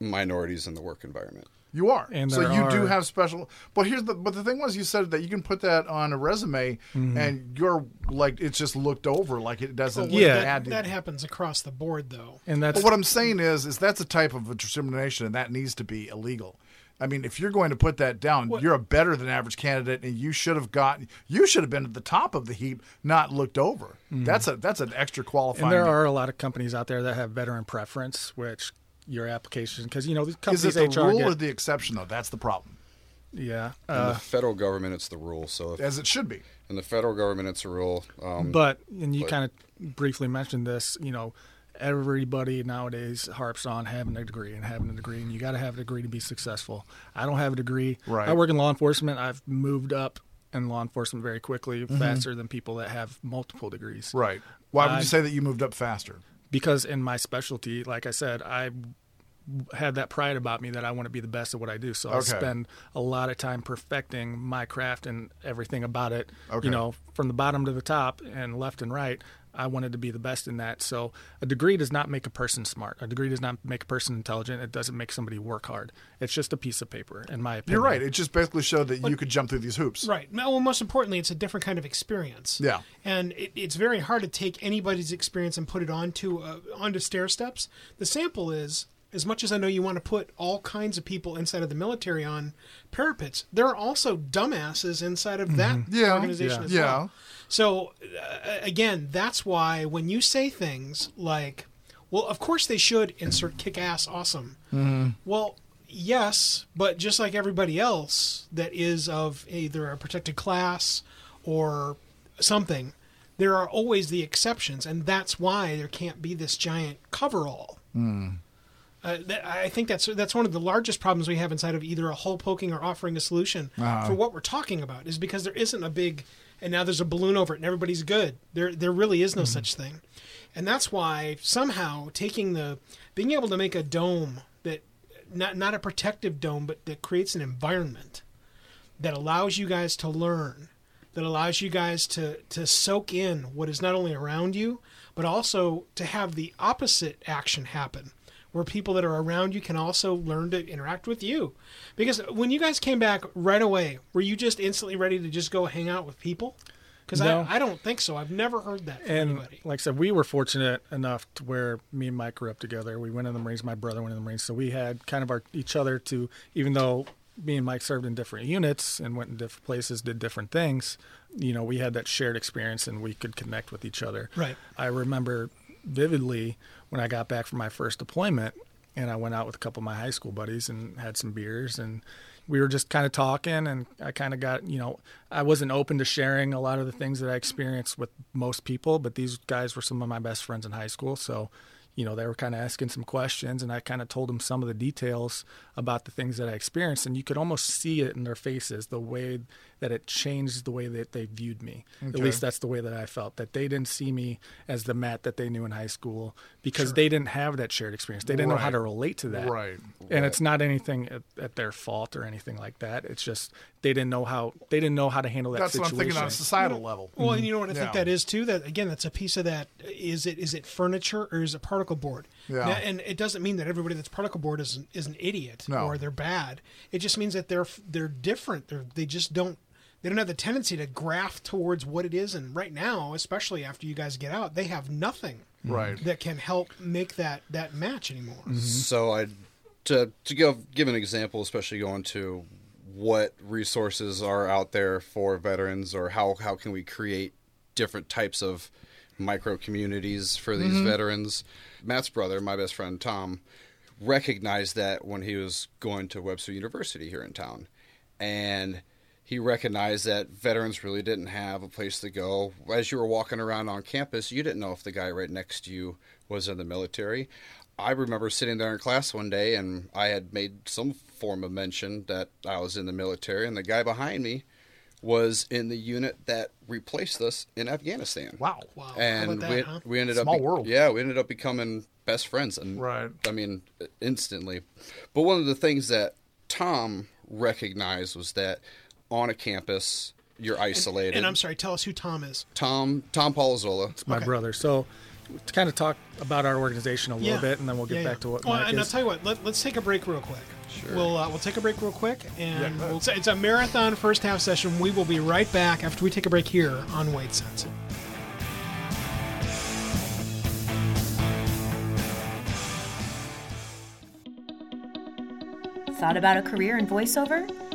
minorities in the work environment. You are, And so there you do have special. But here's the. But the thing was, you said that you can put that on a resume, Mm-hmm. and you're like it's just looked over, like it doesn't. Yeah. add that, that happens across the board, though. and that's But what I'm saying is, is that's a type of discrimination, and that needs to be illegal. I mean, if you're going to put that down, you're a better than average candidate, and you should have gotten. You should have been at the top of the heap, not looked over. That's a that's an extra qualifying. Mm-hmm. and there are a lot of companies out there that have veteran preference, which your application because you know these Is it the HR rule get, or the exception, though? That's the problem, yeah. In Uh, the federal government, it's the rule. So if, as it should be. in the federal government, it's a rule. Um, but and you but- kind of briefly mentioned this, you know. Everybody nowadays harps on having a degree and having a degree, and you got to have a degree to be successful. I don't have a degree. Right. I work in law enforcement. I've moved up in law enforcement very quickly, Mm-hmm. faster than people that have multiple degrees. Right. Why would I- you say that you moved up faster? Because in my specialty, like I said, I had that pride about me that I want to be the best at what I do. So I spend a lot of time perfecting my craft and everything about it. Okay. You know, from the bottom to the top and left and right. I wanted to be the best in that. So a degree does not make a person smart. A degree does not make a person intelligent. It doesn't make somebody work hard. It's just a piece of paper, in my opinion. You're right. It just basically showed that you could jump through these hoops. Right. Well, most importantly, it's a different kind of experience. Yeah. And it, it's very hard to take anybody's experience and put it onto uh, onto stair steps. The sample is as much as I know you want to put all kinds of people inside of the military on parapets, there are also dumbasses inside of that Mm-hmm. Yeah. organization Yeah. as Yeah. well. So uh, again, that's why when you say things like, "Well, of course they should insert kick-ass awesome," Mm-hmm. well, yes, but just like everybody else that is of either a protected class or something, there are always the exceptions, and that's why there can't be this giant coverall. Uh, that, I think that's that's one of the largest problems we have inside of either a hole poking or offering a solution for what we're talking about is because there isn't a big and now there's a balloon over it and everybody's good. There there really is no such thing, and that's why somehow taking the being able to make a dome that not not a protective dome but that creates an environment that allows you guys to learn, that allows you guys to to soak in what is not only around you, but also to have the opposite action happen, where people that are around you can also learn to interact with you. Because when you guys came back right away, were you just instantly ready to just go hang out with people? Because No. I, I don't think so. I've never heard that from And anybody. like I said, we were fortunate enough to where me and Mike grew up together. We went in the Marines. My brother went in the Marines, so we had kind of our each other to. Even though me and Mike served in different units and went in different places, did different things, you know, we had that shared experience and we could connect with each other. Right. I remember vividly when I got back from my first deployment and I went out with a couple of my high school buddies and had some beers and we were just kind of talking and I kind of got, you know, I wasn't open to sharing a lot of the things that I experienced with most people, but these guys were some of my best friends in high school, so you know, they were kind of asking some questions and I kind of told them some of the details about the things that I experienced and you could almost see it in their faces the way that it changed the way that they viewed me. At least that's the way that I felt that they didn't see me as the Matt that they knew in high school because they didn't have that shared experience. They didn't know how to relate to that. Right. And it's not anything at, at their fault or anything like that. It's just they didn't know how they didn't know how to handle that That's what. I'm thinking on a societal level. Well, and you know what I think Yeah. that is too. That again, that's a piece of that. Is it is it furniture or is it particle board? Yeah. Now- and it doesn't mean that everybody that's particle board is an, is an idiot No. or they're bad. It just means that they're they're different. They're, they just don't they don't have the tendency to graft towards what it is. And right now, especially after you guys get out, they have nothing mm-hmm. Right. that can help make that that match anymore. Mm-hmm. So I to to give give an example, especially going to what resources are out there for veterans, or how how can we create different types of micro communities for these mm-hmm. veterans. Matt's brother, my best friend Tom, recognized that when he was going to Webster University here in town, and he recognized that veterans really didn't have a place to go. As you were walking around on campus, you didn't know if the guy right next to you was in the military. I remember sitting there in class one day and I had made some form of mention that I was in the military, and the guy behind me was in the unit that replaced us in Afghanistan. Wow. Wow, how And about that, we, huh? we ended Small up, be- world. yeah, we ended up becoming best friends, and Right. I mean, instantly. But one of the things that Tom recognized was that on a campus, you're isolated. And I'm sorry, tell us who Tom is. Tom Tom Palazola. It's my Okay. brother. So to kind of talk about our organization a little Yeah. bit, and then we'll get Yeah, back yeah. to what Well, Mike and I'll tell you what. Let, let's take a break real quick. Sure. We'll uh, we'll take a break real quick, and Yeah. we'll, it's, a- marathon first half session. We will be right back after we take a break here on WadeSense. Thought about a career in voiceover?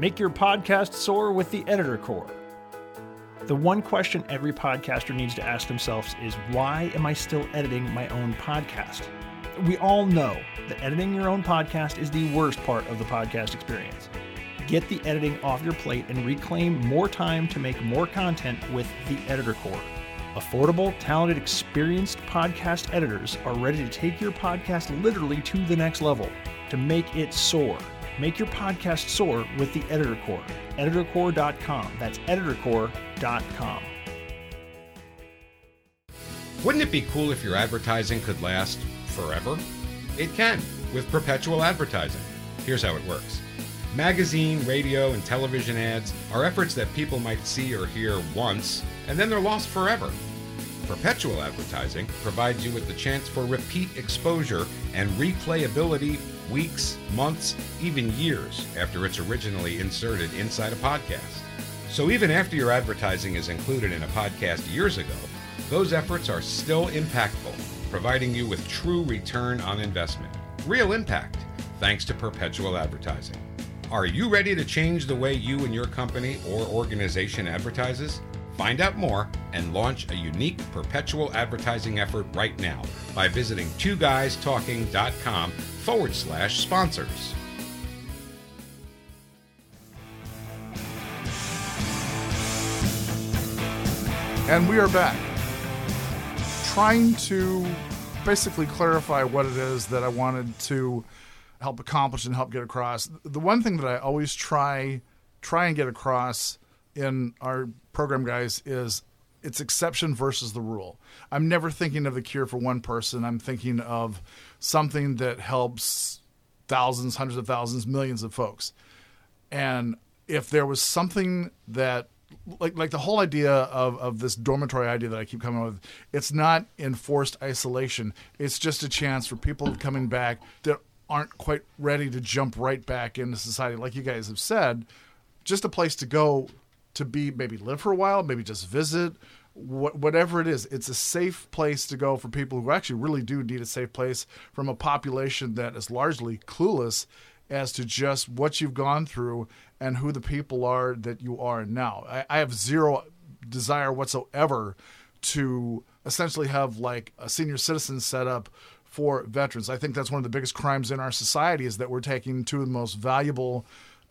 Make your podcast soar with the Editor Corps. The one question every podcaster needs to ask themselves is why am I still editing my own podcast? We all know that editing your own podcast is the worst part of the podcast experience. Get the editing off your plate and reclaim more time to make more content with the Editor Corps. Affordable, talented, experienced podcast editors are ready to take your podcast literally to the next level to make it soar. Make your podcast soar with the Editor Corps. EditorCorps.com. That's EditorCorps.com. Wouldn't it be cool if your advertising could last forever? It can with perpetual advertising. Here's how it works magazine, radio, and television ads are efforts that people might see or hear once, and then they're lost forever. Perpetual advertising provides you with the chance for repeat exposure and replayability weeks, months, even years after it's originally inserted inside a podcast. So even after your advertising is included in a podcast years ago, those efforts are still impactful, providing you with true return on investment. Real impact, thanks to perpetual advertising. Are you ready to change the way you and your company or organization advertises? Find out more and launch a unique perpetual advertising effort right now by visiting twoguystalking.com forward slash sponsors. And we are back. Trying to basically clarify what it is that I wanted to help accomplish and help get across. The one thing that I always try try and get across in our program guys is it's exception versus the rule. I'm never thinking of the cure for one person. I'm thinking of something that helps thousands, hundreds of thousands, millions of folks. And if there was something that like like the whole idea of, of this dormitory idea that I keep coming up with, it's not enforced isolation. It's just a chance for people coming back that aren't quite ready to jump right back into society, like you guys have said. Just a place to go to be maybe live for a while, maybe just visit, wh- whatever it is. It's a safe place to go for people who actually really do need a safe place from a population that is largely clueless as to just what you've gone through and who the people are that you are now. I, I have zero desire whatsoever to essentially have like a senior citizen set up for veterans. I think that's one of the biggest crimes in our society is that we're taking two of the most valuable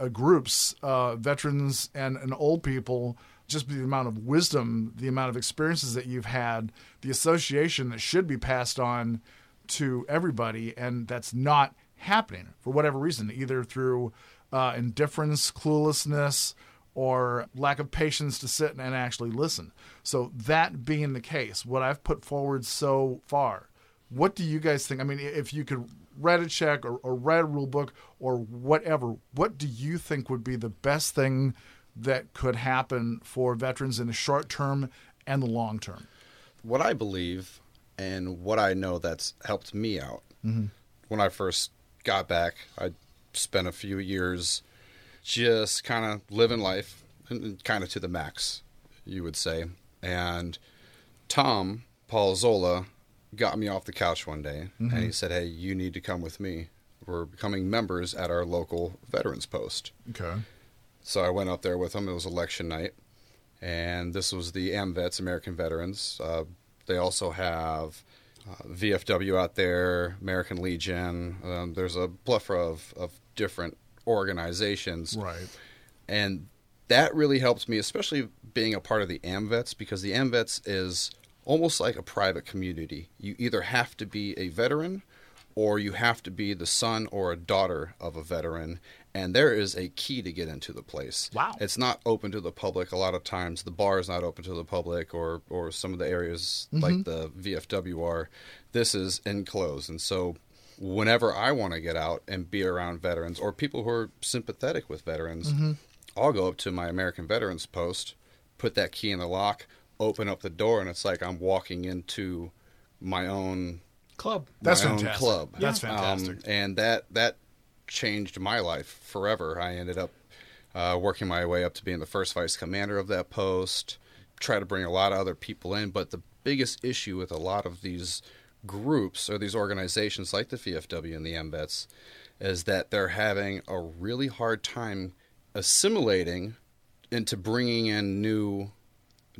groups, uh, veterans and, and old people, just the amount of wisdom, the amount of experiences that you've had, the association that should be passed on to everybody, and that's not happening for whatever reason, either through uh, indifference, cluelessness, or lack of patience to sit and actually listen. So, that being the case, what I've put forward so far, what do you guys think? I mean, if you could read a check or, or read a rule book or whatever, what do you think would be the best thing that could happen for veterans in the short term and the long term? What I believe and what I know that's helped me out mm-hmm. when I first got back, I spent a few years just kind of living life and kind of to the max, you would say. And Tom Palazola got me off the couch one day and he said, Hey, you need to come with me. We're becoming members at our local veterans post. Okay. So I went up there with him. It was election night, and this was the AMVETS, American Veterans. Uh, they also have uh, VFW out there, American Legion. Um, there's a plethora of, of different organizations, Right. and that really helped me, especially being a part of the AMVETS, because the AMVETS is almost like a private community. You either have to be a veteran or you have to be the son or a daughter of a veteran. And there is a key to get into the place. Wow. It's not open to the public a lot of times. The bar is not open to the public or, or some of the areas mm-hmm. like the VFW are. This is enclosed. And so whenever I want to get out and be around veterans or people who are sympathetic with veterans, mm-hmm. I'll go up to my American Veterans post, put that key in the lock, open up the door, and it's like I'm walking into my own Club. That's my own fantastic. club. That's Um, fantastic. and that that changed my life forever. I ended up uh, working my way up to being the first vice commander of that post. Try to bring a lot of other people in, but the biggest issue with a lot of these groups or these organizations like the VFW and the AMVETS is that they're having a really hard time assimilating into bringing in new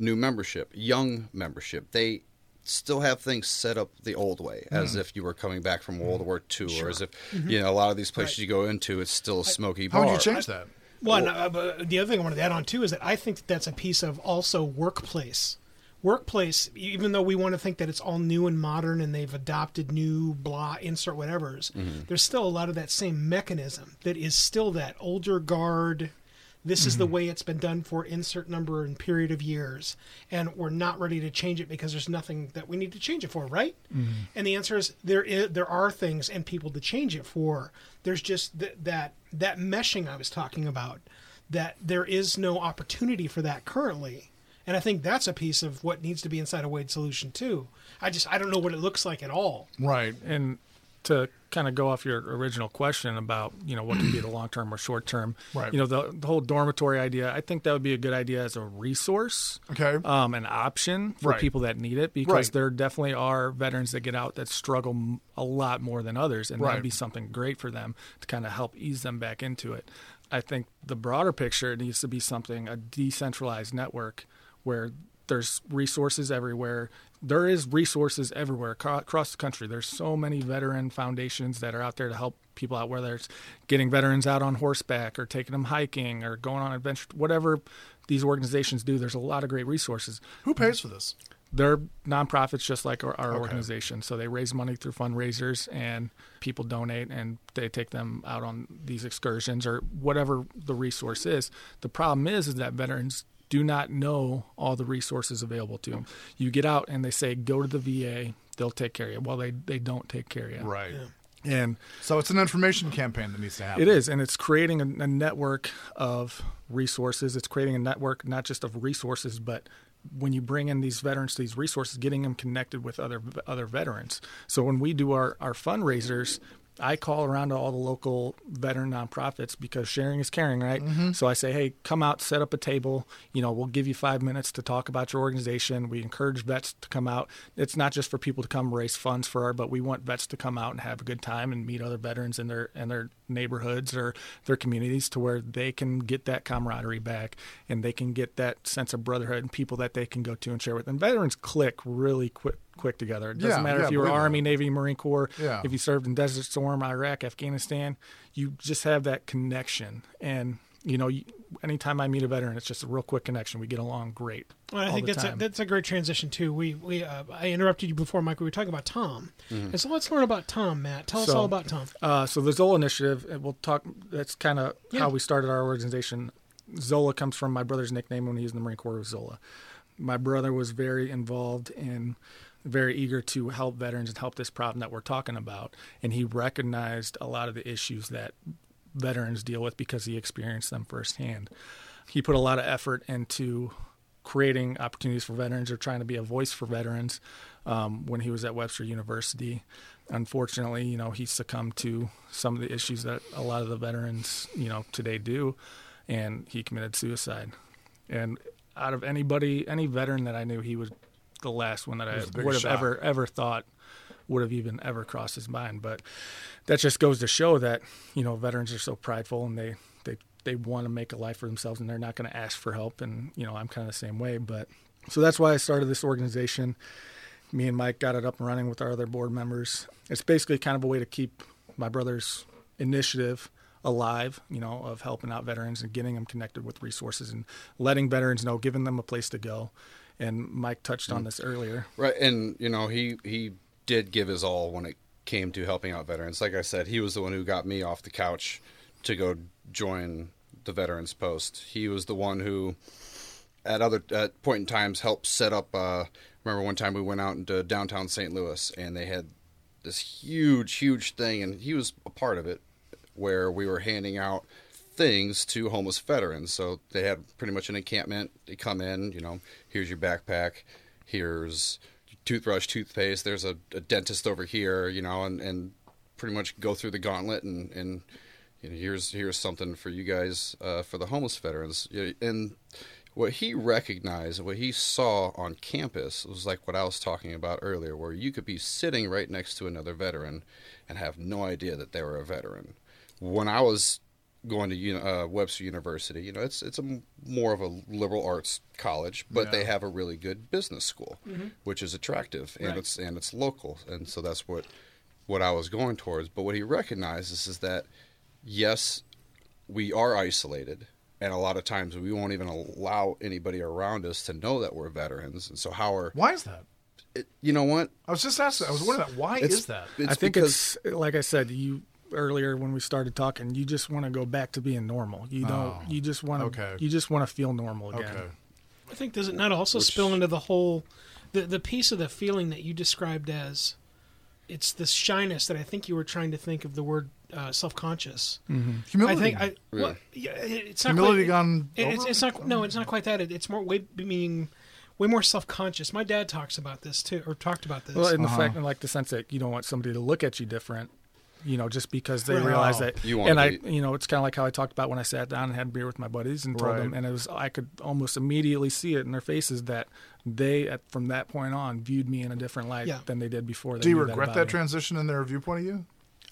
new membership, young membership. They still have things set up the old way, as Hmm. if you were coming back from World War II, or as if you know a lot of these places you go into, it's still a smoky Mm-hmm. How would you change that? Well, and, uh, the other thing I wanted to add on too is that I think that that's a piece of also workplace workplace, even though we want to think that it's all new and modern and they've adopted new blah insert whatever's, there's still a lot of that same mechanism that is still that older guard. This is the mm-hmm. way it's been done for insert number and period of years, and we're not ready to change it because there's nothing that we need to change it for, right? Mm-hmm. And the answer is there is there are things and people to change it for. There's just th- that that meshing I was talking about. That there is no opportunity for that currently, and I think that's a piece of what needs to be inside a Wade solution too. I just I don't know what it looks like at all. Right. And to kind of go off your original question about you know what can be the long term or short term, Right. you know the, the whole dormitory idea. I think that would be a good idea as a resource, Okay. um, an option for Right. people that need it because Right. there definitely are veterans that get out that struggle a lot more than others, and Right. that'd be something great for them to kind of help ease them back into it. I think the broader picture needs to be something a decentralized network where there's resources everywhere. There is resources everywhere across the country. There's so many veteran foundations that are out there to help people out, whether it's getting veterans out on horseback or taking them hiking or going on adventure, whatever these organizations do. There's a lot of great resources. Who pays for this? They're nonprofits just like our, our Okay. organization. So they raise money through fundraisers and people donate and they take them out on these excursions or whatever the resource is. The problem is is that veterans do not know all the resources available to them. You get out and they say go to the VA, they'll take care of you. Well, they they don't take care of you. Right. And So it's an information campaign that needs to happen. it is, and it's creating a, a network of resources. It's creating a network not just of resources, but when you bring in these veterans to these resources, getting them connected with other other veterans. So when we do our, our fundraisers, I call around to all the local veteran nonprofits because sharing is caring, right? Mm-hmm. So I say, hey, come out, set up a table. You know, we'll give you five minutes to talk about your organization. We encourage vets to come out. It's not just for people to come raise funds for our, but we want vets to come out and have a good time and meet other veterans in their in their neighborhoods or their communities to where they can get that camaraderie back and they can get that sense of brotherhood and people that they can go to and share with. And veterans click really quick quick together. It doesn't Yeah, matter yeah, if you were. Army, Navy, Marine Corps, Yeah. if you served in Desert Storm, Iraq, Afghanistan, you just have that connection. And you know, anytime I meet a veteran, it's just a real quick connection. We get along great. Well, I all think the that's a, that's a great transition too. We we uh, I interrupted you before, Mike. We were talking about Tom, Mm-hmm. and so let's learn about Tom. Matt, tell us all about Tom. Uh, so the Zola Initiative, we'll talk. That's kind of Yeah. how we started our organization. Zola comes from my brother's nickname when he was in the Marine Corps was Zola. My brother was very involved in, very eager to help veterans and help this problem that we're talking about, and he recognized a lot of the issues that veterans deal with because he experienced them firsthand. He put a lot of effort into creating opportunities for veterans or trying to be a voice for veterans um, when he was at Webster University. Unfortunately, you know, he succumbed to some of the issues that a lot of the veterans, you know, today do, and he committed suicide. And out of anybody, any veteran that I knew, he was the last one that I was the biggest would have shock. ever ever thought would have even ever crossed his mind. But that just goes to show that you know veterans are so prideful and they they they want to make a life for themselves and they're not going to ask for help. And you know I'm kind of the same way. But so that's why I started this organization. Me and Mike got it up and running with our other board members. It's basically kind of a way to keep my brother's initiative alive, you know, of helping out veterans and getting them connected with resources and letting veterans know, giving them a place to go. And Mike touched on mm-hmm. this earlier. Right, and you know he he did give his all when it came to helping out veterans. Like I said, he was the one who got me off the couch to go join the Veterans Post. He was the one who, at other at point in times, helped set up. Uh, remember one time we went out into downtown St. Louis and they had this huge, huge thing, and he was a part of it, where we were handing out things to homeless veterans. So they had pretty much an encampment. They come in, you know, here's your backpack, here's toothbrush, toothpaste. There's a, a dentist over here, you know, and, and pretty much go through the gauntlet and and you know, here's here's something for you guys uh, for the homeless veterans. And what he recognized, what he saw on campus was like what I was talking about earlier, where you could be sitting right next to another veteran and have no idea that they were a veteran. When I was going to uh, Webster University, you know, it's it's a m- more of a liberal arts college, but they have a really good business school, which is attractive and Right. it's and it's local, and so that's what what I was going towards. But what he recognizes is that yes, we are isolated, and a lot of times we won't even allow anybody around us to know that we're veterans. And so how are Why is that? it, you know what? I was just asking. I was wondering that. Why It's- is that? It's I think because it's like I said you earlier when we started talking. You just want to go back to being normal. You don't. Oh, you just want to. okay. You just want to feel normal again. Okay. I think does it not also spill into the whole the the piece of the feeling that you described as it's this shyness that I think you were trying to think of the word uh, self conscious. Humility. I think I Really? well, yeah, it's not Humility quite, gone it- it's, over? it's not no, it's not quite that. It, it's more way being way more self conscious. My dad talks about this too, or talked about this. Well, in the Uh-huh. fact, in like the sense that you don't want somebody to look at you different, you know, just because they Right. realize that. You and I, be- you know, it's kind of like how I talked about when I sat down and had beer with my buddies and told Right. them, and it was I could almost immediately see it in their faces that they, at, from that point on, viewed me in a different light Yeah. than they did before. They Do you regret about that transition in their viewpoint of you?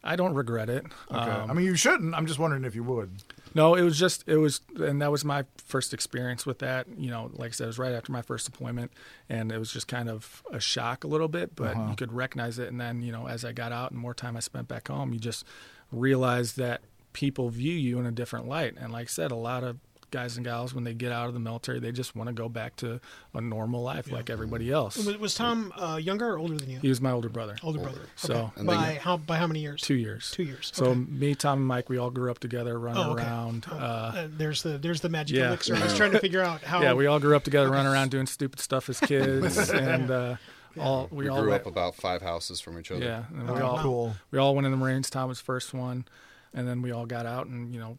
I don't regret it. Okay. Um, I mean, you shouldn't. I'm just wondering if you would. No, it was just it was, and that was my first experience with that. You know, like I said, it was right after my first deployment, and it was just kind of a shock a little bit, but Uh-huh. you could recognize it. And then, you know, as I got out and more time I spent back home, you just realized that people view you in a different light. And like I said, a lot of guys and gals when they get out of the military, they just want to go back to a normal life like everybody else. was, was Tom uh, younger or older than you? He was my older brother, older brother. So- Okay. By how by how many years? two years. Two years. So okay. me, Tom, and Mike, we all grew up together, running Oh, okay. around. Oh, Uh, uh, there's the there's the magic yeah. elixir. I was trying to figure out how. Yeah, we all grew up together, running around doing stupid stuff as kids, and uh, all we, we all grew went- up about five houses from each other. Yeah, and we Oh, all cool. we all went in the Marines. Tom was first one, and then we all got out, and you know,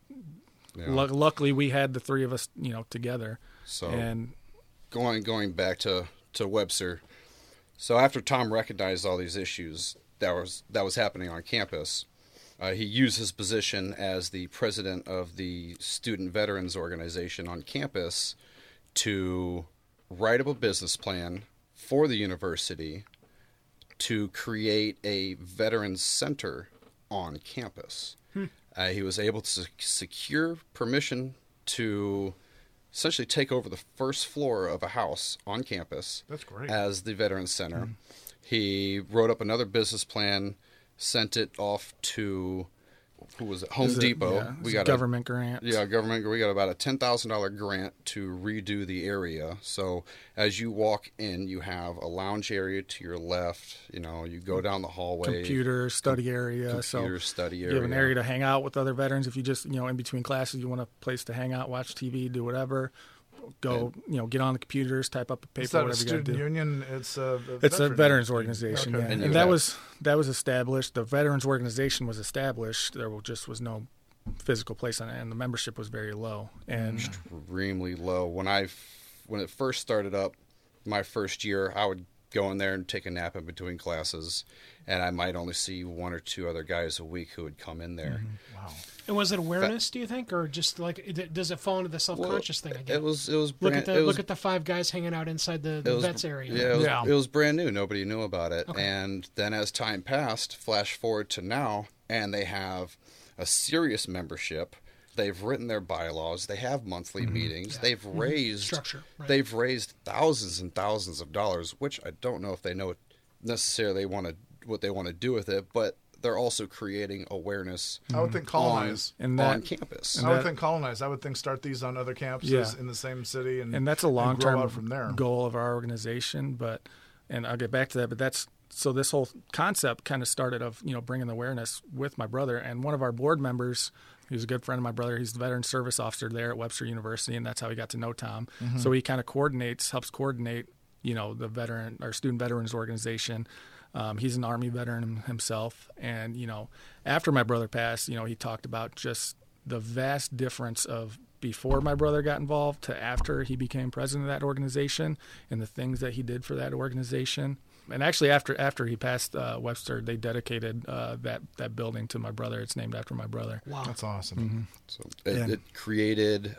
Yeah. lu- luckily we had the three of us, you know, together, So and going going back to to Webster. So after Tom recognized all these issues that was that was happening on campus, uh, he used his position as the president of the Student Veterans Organization on campus to write up a business plan for the university to create a veterans center on campus. Uh, he was able to secure permission to essentially take over the first floor of a house on campus That's great. as the Veterans Center. He wrote up another business plan, sent it off to who was at Home Depot. yeah, we got a government grant. yeah, government. We got about a ten thousand dollar grant to redo the area. So as you walk in, you have a lounge area to your left. You know, you go down the hallway. computer study area. so computer study you have an area. area to hang out with other veterans. If you just you know in between classes, you want a place to hang out, watch TV, do whatever. Go, you know, get on the computers, type up a paper, Is that a whatever you got to student do. union? It's a, It's a veterans organization, Okay. yeah. And And, that was that was established. The veterans organization was established. There wa- just was no physical place on it, and the membership was very low. And extremely low. When I when it first started up, my first year, I would go in there and take a nap in between classes, and I might only see one or two other guys a week who would come in there. Mm-hmm. And was it awareness? Do you think, or just like it, does it fall into the self conscious thing again? It was it was look at the it was, look at the five guys hanging out inside the, the was- vets area. Yeah, it was, Yeah. it was brand new. Nobody knew about it. Okay. And then as time passed, flash forward to now, and they have a serious membership. They've written their bylaws. They have monthly mm-hmm. meetings. They've mm-hmm. raised Structure, right. They've raised thousands and thousands of dollars, which I don't know if they know necessarily want to what they want to do with it, but they're also creating awareness I would think colonize. And on that- campus. and I would that- think colonize. I would think start these on other campuses Yeah. in the same city, and and that's a long term out from there. goal of our organization. But and I'll get back to that. But that's so this whole concept kind of started of you know bringing awareness with my brother and one of our board members. He's a good friend of my brother. He's the veteran service officer there at Webster University, and that's how he got to know Tom. So he kind of coordinates, helps coordinate, you know, the veteran or student veterans organization. Um, he's an Army veteran himself, and you know, after my brother passed, you know, he talked about just the vast difference of before my brother got involved to after he became president of that organization and the things that he did for that organization. And actually, after after he passed uh, Webster, they dedicated uh, that that building to my brother. It's named after my brother. Wow. That's awesome. Mm-hmm. so it, Yeah. it created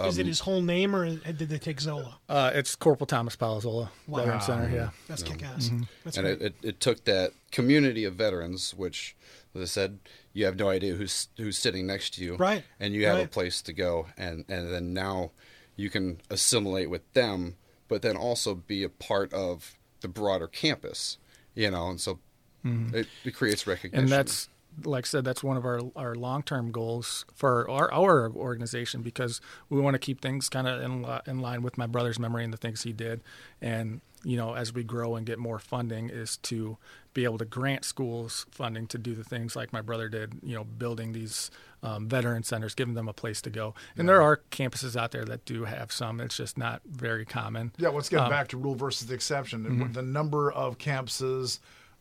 Is um, it his whole name, or did they take Zola? Uh, it's Corporal Thomas Palazola Wow. Veteran Center. Yeah. That's kick ass. Mm-hmm. That's and great. it, it, it took that community of veterans, which, as I said, you have no idea who's who's sitting next to you, Right, And you have a place to go, and and then now you can assimilate with them, but then also be a part of the broader campus, you know, and so it, it creates recognition. Mm-hmm. and that's like I said, that's one of our our long term goals for our our organization because we want to keep things kind of in in line with my brother's memory and the things he did, and you know as we grow and get more funding is to be able to grant schools funding to do the things like my brother did, you know, building these um, veteran centers, giving them a place to go. And there are campuses out there that do have some. It's just not very common. Yeah, let's get Um, back to rule versus the exception. Mm-hmm. The number of campuses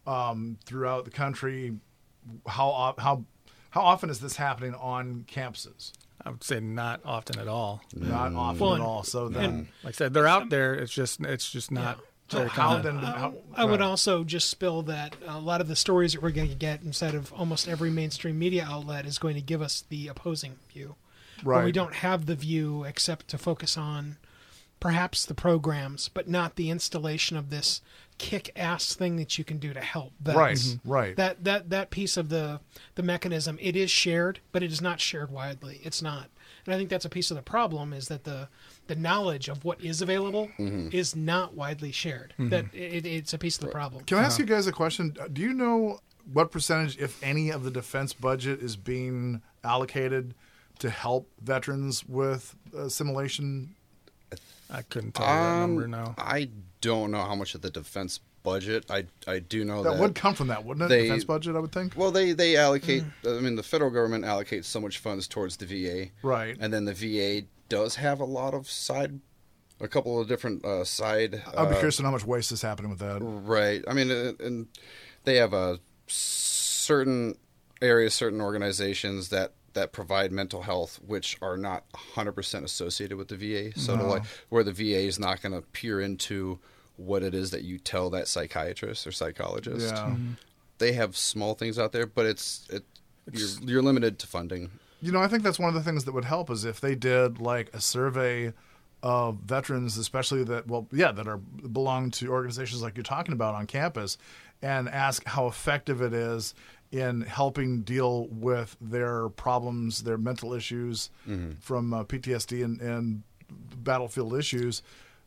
um, throughout the country. How how how often is this happening on campuses? I would say not often at all. Not often Well, at all. So then, Like I said, they're out there. It's just it's just not so very how then? How, I would right. also just spill that a lot of the stories that we're going to get inside of almost every mainstream media outlet is going to give us the opposing view. Where we don't have the view except to focus on perhaps the programs, but not the installation of this kick-ass thing that you can do to help vets. Right, Mhm. right. That that that piece of the the mechanism it is shared, but it is not shared widely. It's not, and I think that's a piece of the problem is that the the knowledge of what is available is not widely shared. That it, it's a piece of the problem. Can I ask you guys a question? Uh, Do you know what percentage, if any, of the defense budget is being allocated to help veterans with assimilation? I couldn't tell you that number Um, now. I don't know how much of the defense budget. I I do know That that, would come from that, wouldn't it? they- defense budget, I would think. Well, they they allocate. I mean, the federal government allocates so much funds towards the VA, Right. And then the VA does have a lot of side, a couple of different uh, side. I'd be uh, curious to know how much waste is happening with that. Right. I mean, uh, and they have a certain areas, certain organizations that that provide mental health, which are not 100% associated with the VA. So, to like, where the VA is not going to peer into what it is that you tell that psychiatrist or psychologist. Yeah. They have small things out there, but it's it. You're, you're limited to funding. You know, I think that's one of the things that would help is if they did like a survey of veterans, especially that well, yeah, that are belong to organizations like you're talking about on campus, and ask how effective it is in helping deal with their problems, their mental issues from uh, PTSD and, and battlefield issues,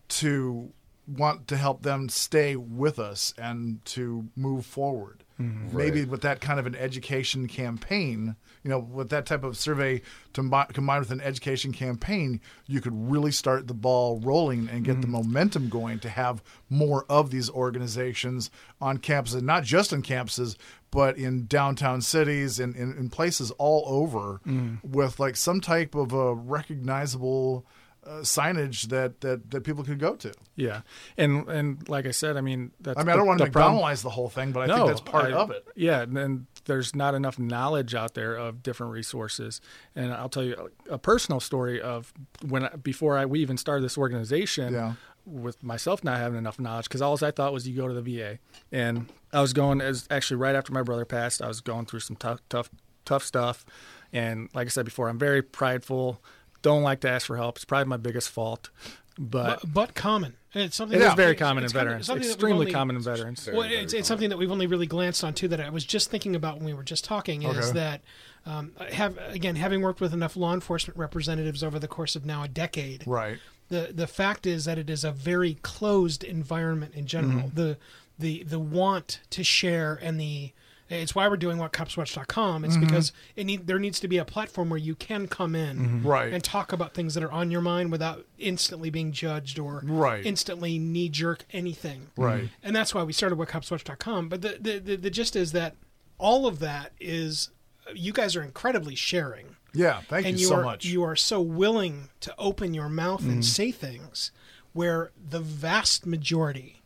to want to help them stay with us and to move forward. Mm-hmm. Maybe Right. with that kind of an education campaign, you know, with that type of survey combi- combined with an education campaign, you could really start the ball rolling and get the mm-hmm. momentum going to have more of these organizations on campuses, not just on campuses, but in downtown cities and in, in places all over mm. with like some type of a recognizable uh, signage that, that, that people could go to. Yeah, and and like I said, I mean, that's I mean, I don't want to the McDonaldize the whole thing, but I think that's part I- of it. Yeah, and then there's not enough knowledge out there of different resources. And I'll tell you a personal story of when I- before I we even started this organization. Yeah. With myself not having enough knowledge, because all I thought was you go to the VA, and I was going as actually right after my brother passed, I was going through some tough, tough, tough stuff, and like I said before, I'm very prideful, don't like to ask for help. It's probably my biggest fault, but but, but common. And it's something it is that- very it's- common in it's kind of- veterans, something that we've extremely only- common in veterans. Well, it's, it's something that we've only really glanced on too. That I was just thinking about when we were just talking is Okay. that um, have again having worked with enough law enforcement representatives over the course of now a decade. Right. The the fact is that it is a very closed environment in general. Mm-hmm. The the the want to share and the it's why we're doing what copswatch.com. Mm-hmm. It's because it need, there needs to be a platform where you can come in Mm-hmm. Right. and talk about things that are on your mind without instantly being judged or Right. instantly knee jerk anything. Right. And that's why we started with copswatch.com. But the, the, the, the gist is that all of that is you guys are incredibly sharing. Yeah. Thank and you you so are much. you are so willing to open your mouth Mm-hmm. and say things where the vast majority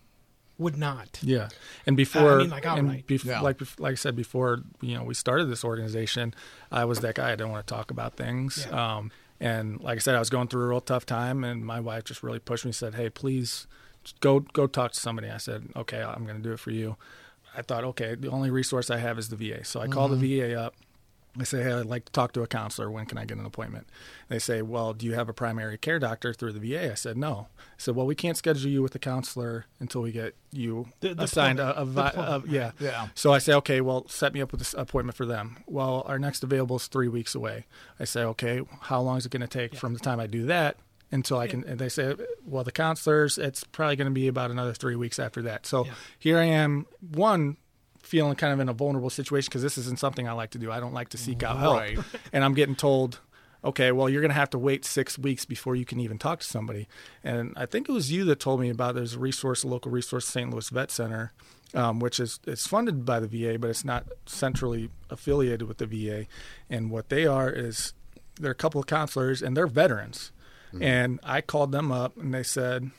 would not. Yeah, and before, mean, like, and outright. bef- Yeah. like like I said before, you know, we started this organization. I was that guy. I didn't want to talk about things. Yeah. Um, and like I said, I was going through a real tough time, and my wife just really pushed me. Said, "Hey, please, go go talk to somebody." I said, "Okay, I'm going to do it for you." I thought, okay, the only resource I have is the VA. So I called Mm-hmm. the VA up. I say, hey, I'd like to talk to a counselor. When can I get an appointment? They say, well, do you have a primary care doctor through the VA? I said, no. I said, well, we can't schedule you with a counselor until we get you The- the assigned a, a, The vi- plumbing, a- yeah. Yeah. So I say, okay, well, set me up with an appointment for them. Well, our next available is three weeks away. I say, okay, how long is it going to take from the time I do that until I can? And they say, well, the counselors, it's probably going to be about another three weeks after that. So Yeah. here I am, one, feeling kind of in a vulnerable situation because this isn't something I like to do. I don't like to seek out Right. help, and I'm getting told, okay, well, you're going to have to wait six weeks before you can even talk to somebody. And I think it was you that told me about there's a resource, a local resource, St. Louis Vet Center, um, which is it's funded by the VA, but it's not centrally affiliated with the VA. And what they are is they're a couple of counselors, and they're veterans. And I called them up, and they said,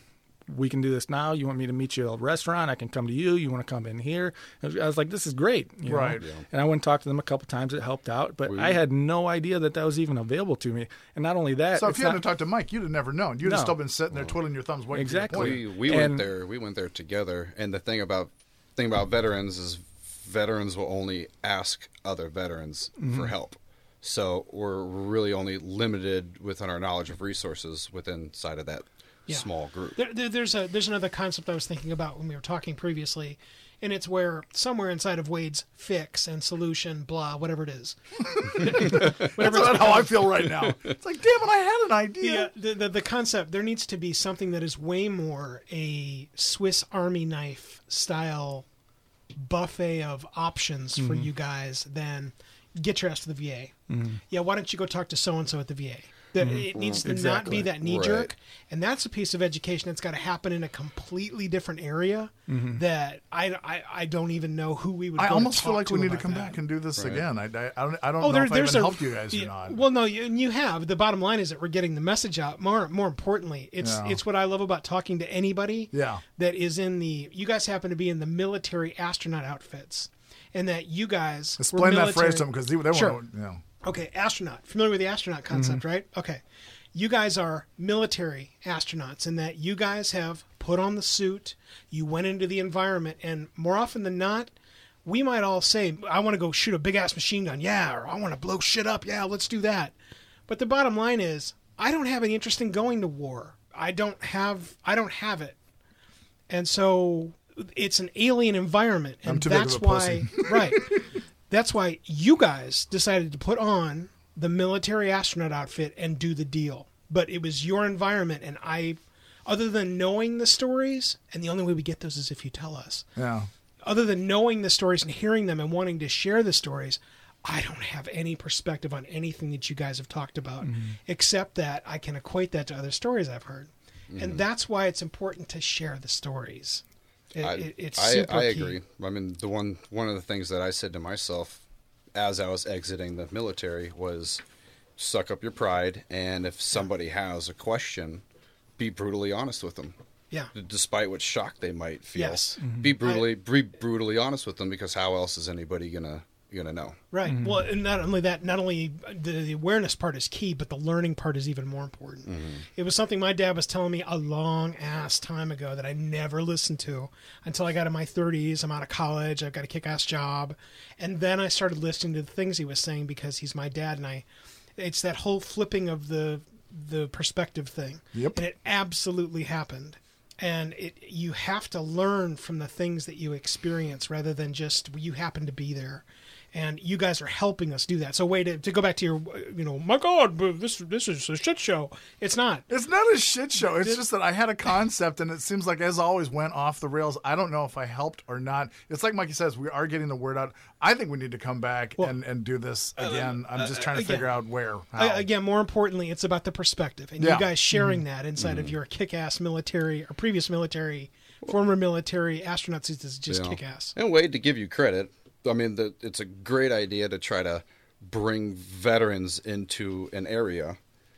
we can do this now. You want me to meet you at a restaurant? I can come to you. You want to come in here? I was- I was like, this is great. you know? Right. And I went and talked to them a couple times. It helped out, but I had no idea that that was even available to me. And not only that, So if it's you hadn't not- talked to Mike, you'd have never known. You'd have still been sitting there twiddling your thumbs waiting Exactly. for your we appointment. we went And- there we went there together and the thing about thing about veterans is veterans will only ask other veterans Mm-hmm. for help so we're really only limited within our knowledge of resources within side of that Yeah. small group There, there, there's a there's another concept I was thinking about when we were talking previously, and it's where somewhere inside of Wade's fix and solution, blah, whatever it is, whatever That's about how I feel right now. It's like, damn it, I had an idea. the, the, the the concept there needs to be something that is way more a Swiss Army knife style buffet of options for mm-hmm. you guys than get your ass to the VA. Mm-hmm. Yeah, why don't you go talk to so and so at the VA? That mm-hmm. it needs to not be that knee Right. jerk, and that's a piece of education that's got to happen in a completely different area mm-hmm. that I, I I don't even know who we would. I go almost to feel like we need to come that. back and do this again. I, I, I don't, I don't Oh, know there, if I there's even a helped you guys yeah, or not. Well, no, you, and you have. The bottom line is that we're getting the message out. More, more importantly, it's Yeah. it's what I love about talking to anybody. Yeah. That is in the. You guys happen to be in the military astronaut outfits, and that you guys were Explain that phrase to them because they, they Sure. want to, you know. Okay, astronaut. Familiar with the astronaut concept, mm-hmm. right? Okay. You guys are military astronauts in that you guys have put on the suit, you went into the environment, and more often than not, we might all say, I want to go shoot a big ass machine gun. Yeah, or I want to blow shit up. Yeah, let's do that. But the bottom line is, I don't have any interest in going to war. I don't have I don't have it. And so it's an alien environment and I'm too big that's why right. That's why you guys decided to put on the military astronaut outfit and do the deal. But it was your environment, and I, other than knowing the stories, and the only way we get those is if you tell us. Yeah. Other than knowing the stories and hearing them and wanting to share the stories, I don't have any perspective on anything that you guys have talked about, mm-hmm. except that I can equate that to other stories I've heard, and mm-hmm. that's why it's important to share the stories. It, I, it- it's I, super I key. agree. I mean, the one one of the things that I said to myself as I was exiting the military was, suck up your pride, and if somebody has a question, be brutally honest with them. Yeah. Despite what shock they might feel, Yes. Mm-hmm. be brutally be brutally honest with them because how else is anybody gonna gonna know? Right. Mm-hmm. Well, and not only that, not only the, the awareness part is key, but the learning part is even more important. Mm-hmm. It was something my dad was telling me a long ass time ago that I never listened to until I got in my 30s. I'm out of college. I've got a kick ass job. And then I started listening to the things he was saying because he's my dad. And I, it's that whole flipping of the, the perspective thing. Yep. And it absolutely happened. And it, you have to learn from the things that you experience rather than just you happen to be there and you guys are helping us do that. So, wait to, to go back to your, you know, my God, this this is a shit show. It's not. It's not a shit show. It's just that I had a concept, and it seems like, as always, went off the rails. I don't know if I helped or not. It's like Mikey says, we are getting the word out. I think we need to come back and, and do this again. I'm just trying to again, figure out where. How. I, again, more importantly, it's about the perspective and Yeah. you guys sharing mm-hmm. that inside of mm-hmm. your kick-ass military or previous military, former military astronauts is just you know. kick-ass. And Wade, to give you credit, I mean, the, it's a great idea to try to bring veterans into an area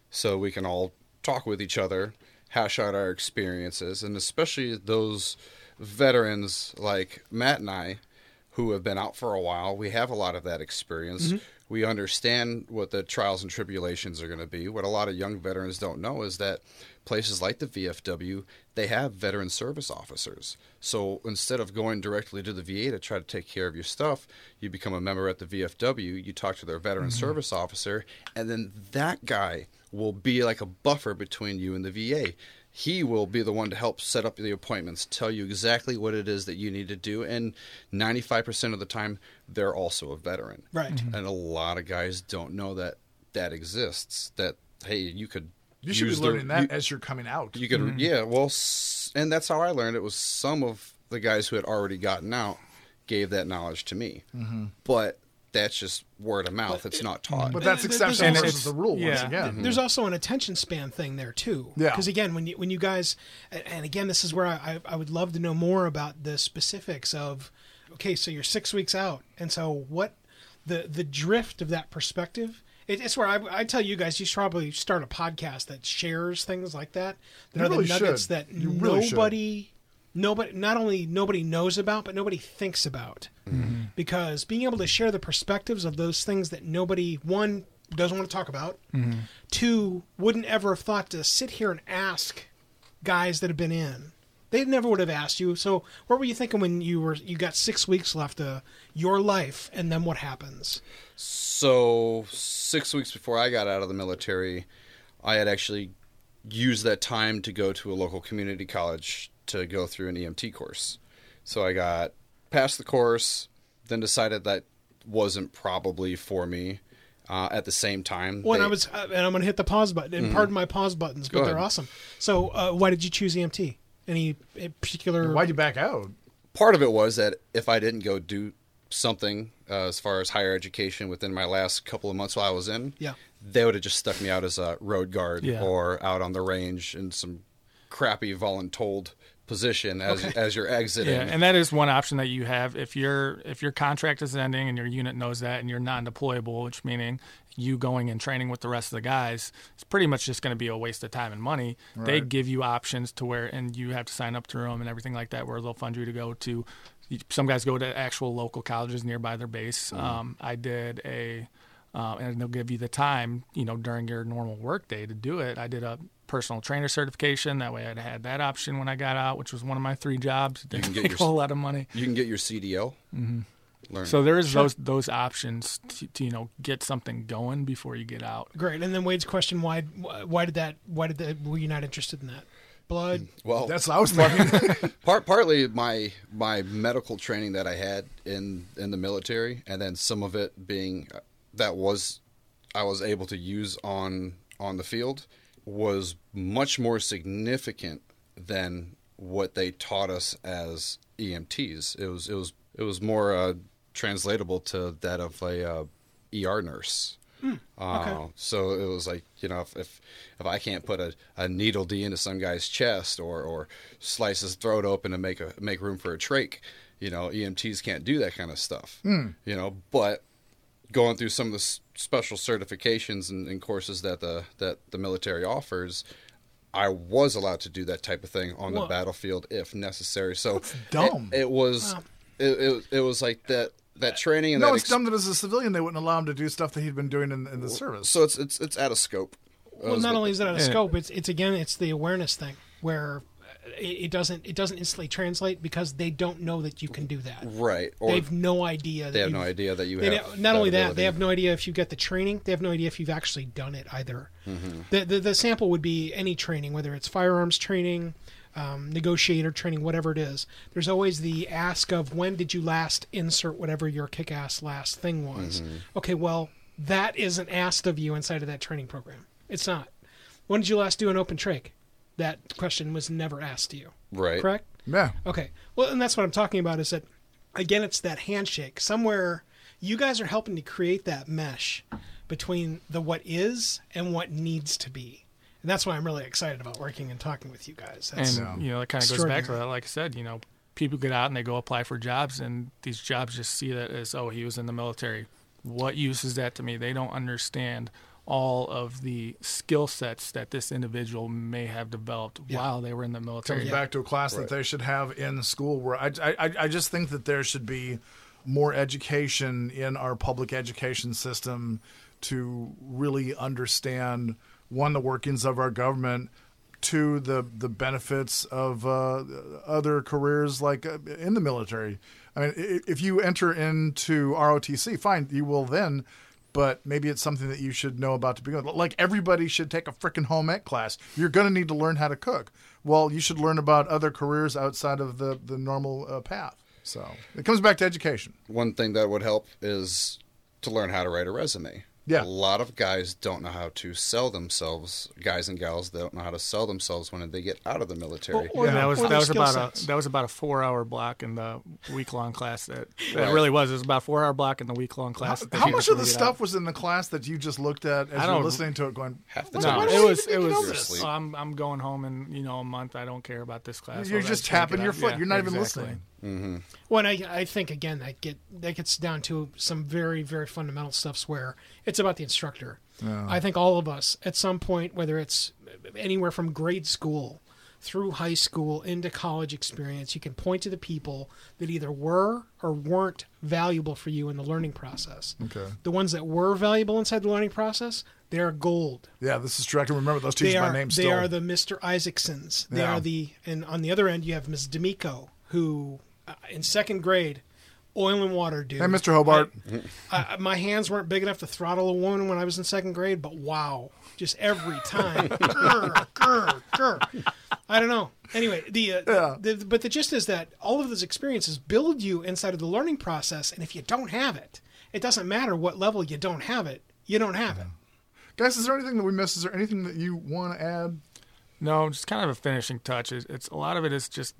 so we can all talk with each other, hash out our experiences, and especially those veterans like Matt and I who have been out for a while. We have a lot of that experience. Mm-hmm. We understand what the trials and tribulations are going to be. What a lot of young veterans don't know is that places like the VFW, they have veteran service officers. So instead of going directly to the VA to try to take care of your stuff, you become a member at the VFW, you talk to their veteran mm-hmm. service officer, and then that guy will be like a buffer between you and the VA. He will be the one to help set up the appointments, tell you exactly what it is that you need to do, and 95% of the time, they're also a veteran. Right. Mm-hmm. And a lot of guys don't know that that exists. That hey, you could you should be use the- learning that you- as you're coming out. you could, mm-hmm. yeah. Well, and that's how I learned. It was some of the guys who had already gotten out gave that knowledge to me. Mm-hmm. But that's just word of mouth. It's not taught. But that's And exception there's versus also- the rule once yeah. again. There's mm-hmm. also an attention span thing there too. Yeah. Because again, when you when you guys, and- and again, this is where I, I I would love to know more about the specifics of. Okay, so you're six weeks out, and so what? The the drift of that perspective. It, it's where I, I tell you guys, you should probably start a podcast that shares things like that. That You are really the nuggets should. that You really should. Nobody. Nobody, not only nobody knows about, but nobody thinks about, mm-hmm. because being able to share the perspectives of those things that nobody one doesn't want to talk about, mm-hmm. two wouldn't ever have thought to sit here and ask guys that have been in. They never would have asked you. So, what were you thinking when you were you got six weeks left of your life, and then what happens? So six weeks before I got out of the military, I had actually used that time to go to a local community college to go through an EMT course. So I got past the course, then decided that wasn't probably for me. Uh, at the same time, Well, and they- I was, uh, and I'm going to hit the pause button. And pardon my pause buttons, but they're awesome. So, uh, why did you choose EMT? Any particular? Why'd you back out? part of it was that if I didn't go do something uh, as far as higher education within my last couple of months while I was in, Yeah. they would have just stuck me out as a road guard Yeah. or out on the range in some crappy voluntold position as Okay. as you're exiting. Yeah, and that is one option that you have if your if your contract is ending and your unit knows that and you're non-deployable, which meaning you going and training with the rest of the guys, it's pretty much just going to be a waste of time and money. They give you options to where and you have to sign up through them and everything like that, where they'll fund you to go to. Some guys go to actual local colleges nearby their base. Um, I did a. Uh, and they'll give you the time, you know, during your normal work day to do it. I did a personal trainer certification. That way, I'd had that option when I got out, which was one of my three jobs. It You didn't can get take your a whole lot of money. you can get your CDL. Mm-hmm. Learn. So there is those those options to, to you know get something going before you get out. Great. And then Wade's question: Why? Why did that? Why did that? Were you not interested in that? Blood. well, That's what I was thinking. part partly my my medical training that I had in in the military, and then some of it being uh, that was I was able to use on on the field was much more significant than what they taught us as EMTs. It was it was it was more uh, translatable to that of a uh, ER nurse. Uh, so it was like you know if if, if I can't put a, a needle D into some guy's chest or or slice his throat open to make a make room for a trach, you know EMTs can't do that kind of stuff. You know, but going through some of the s- special certifications and, and courses that the that the military offers, I was allowed to do that type of thing on Well- the battlefield if necessary. So dumb. It, it was it, it, it was like that that training and no, that it's ex- dumb that as a civilian they wouldn't allow him to do stuff that he'd been doing in, in the service. So it's it's it's out of scope. Well, not only is it out of Yeah. scope, it's it's again it's the awareness thing where it, doesn't it doesn't instantly translate because they don't know that you can do that. right or They've no idea. That they have no idea that you have. don't- not only that, ability. they have no idea if you get the training. They have no idea if you've actually done it either. Mm-hmm. The, the the sample would be any training, whether it's firearms training, um, negotiator training, whatever it is. There's always the ask of when did you last insert whatever your kick-ass last thing was. Mm-hmm. Okay, well that isn't asked of you inside of that training program. It's not. When did you last do an open trach? That question was never asked to you. right. Correct. yeah. Okay. Well, and that's what I'm talking about is that, again, it's that handshake. Somewhere you guys are helping to create that mesh between the what is and what needs to be. And that's why I'm really excited about working and talking with you guys. That's, and you know, it kind of goes back to that. Like I said, you know, people get out and they go apply for jobs, and these jobs just see that as, oh, he was in the military. What use is that to me? They don't understand all of the skill sets that this individual may have developed while they were in the military. comes back to a class that they should have in school where I, I, I just think that there should be more education in our public education system to really understand one the workings of our government two the the benefits of uh, other careers like uh, in the military. I mean if you enter into ROTC fine you will then but maybe it's something that you should know about to begin with. Like everybody should take a freaking home ec class. You're going to need to learn how to cook. Well, you should learn about other careers outside of the the normal uh, path. So it comes back to education. One thing that would help is to learn how to write a resume. Yeah. A lot of guys don't know how to sell themselves. Guys and gals don't know how to sell themselves when they get out of the military. Or- and the- that was that was about sets. a that was about a four hour block in the week long class. That that Right. really was. It was about a four hour block in the week long class. that they how much of the stuff out. was in the class that you just looked at as you're listening to it, going, Half the What's- time, No, it was it was. oh, I'm I'm going home in you know a month. I don't care about this class. You're I'll just tapping your out. foot. Yeah, You're not even exactly. Listening. Well, and I, I think again that get that gets down to some very very fundamental stuffs where it's about the instructor. I think all of us at some point, whether it's anywhere from grade school through high school into college experience, you can point to the people that either were or weren't valuable for you in the learning process. Okay. The ones that were valuable inside the learning process, they're gold. Yeah, this is true. I can remember those teachers They by are name they are the Mr. Isaacsons. They Yeah. are the and on the other end you have Ms. D'Amico, who in second grade, oil and water dude. Hey, Mr. Hobart. I, I- my hands weren't big enough to throttle a woman when I was in second grade, but wow, just every time. Grr, grr, grr. I don't know. Anyway, the, uh, Yeah. the but the gist is that all of those experiences build you inside of the learning process, and if you don't have it, it doesn't matter what level you don't have it. You don't have it. Guys, is there anything that we missed? Is there anything that you want to add? No, just kind of a finishing touch. It's, it's a lot of it is just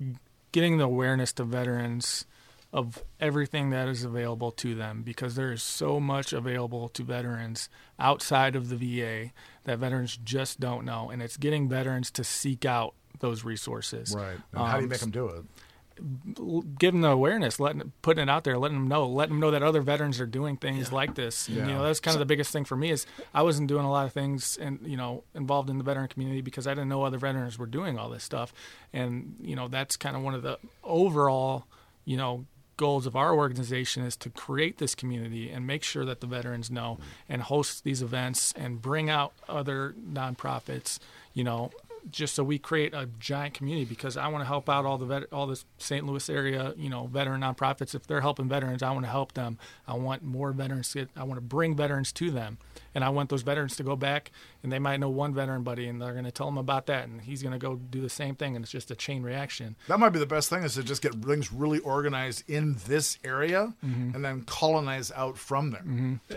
getting the awareness to veterans of everything that is available to them because there is so much available to veterans outside of the VA that veterans just don't know, and it's getting veterans to seek out those resources. Right. And how do you Um, make them do it? Give them the awareness, letting putting it out there, letting them know, letting them know that other veterans are doing things like this. And, Yeah. You know, that's kind of the biggest thing for me is I wasn't doing a lot of things and you know involved in the veteran community because I didn't know other veterans were doing all this stuff, and you know that's kind of one of the overall you know goals of our organization is to create this community and make sure that the veterans know and host these events and bring out other nonprofits you know just so we create a giant community because I want to help out all the vet- all the St. Louis area, you know, veteran nonprofits. If they're helping veterans, I want to help them. I want more veterans to get, I want to bring veterans to them. And I want those veterans to go back and they might know one veteran buddy and they're going to tell them about that and he's going to go do the same thing and it's just a chain reaction. That might be the best thing is to just get things really organized in this area Mm-hmm. and then colonize out from there.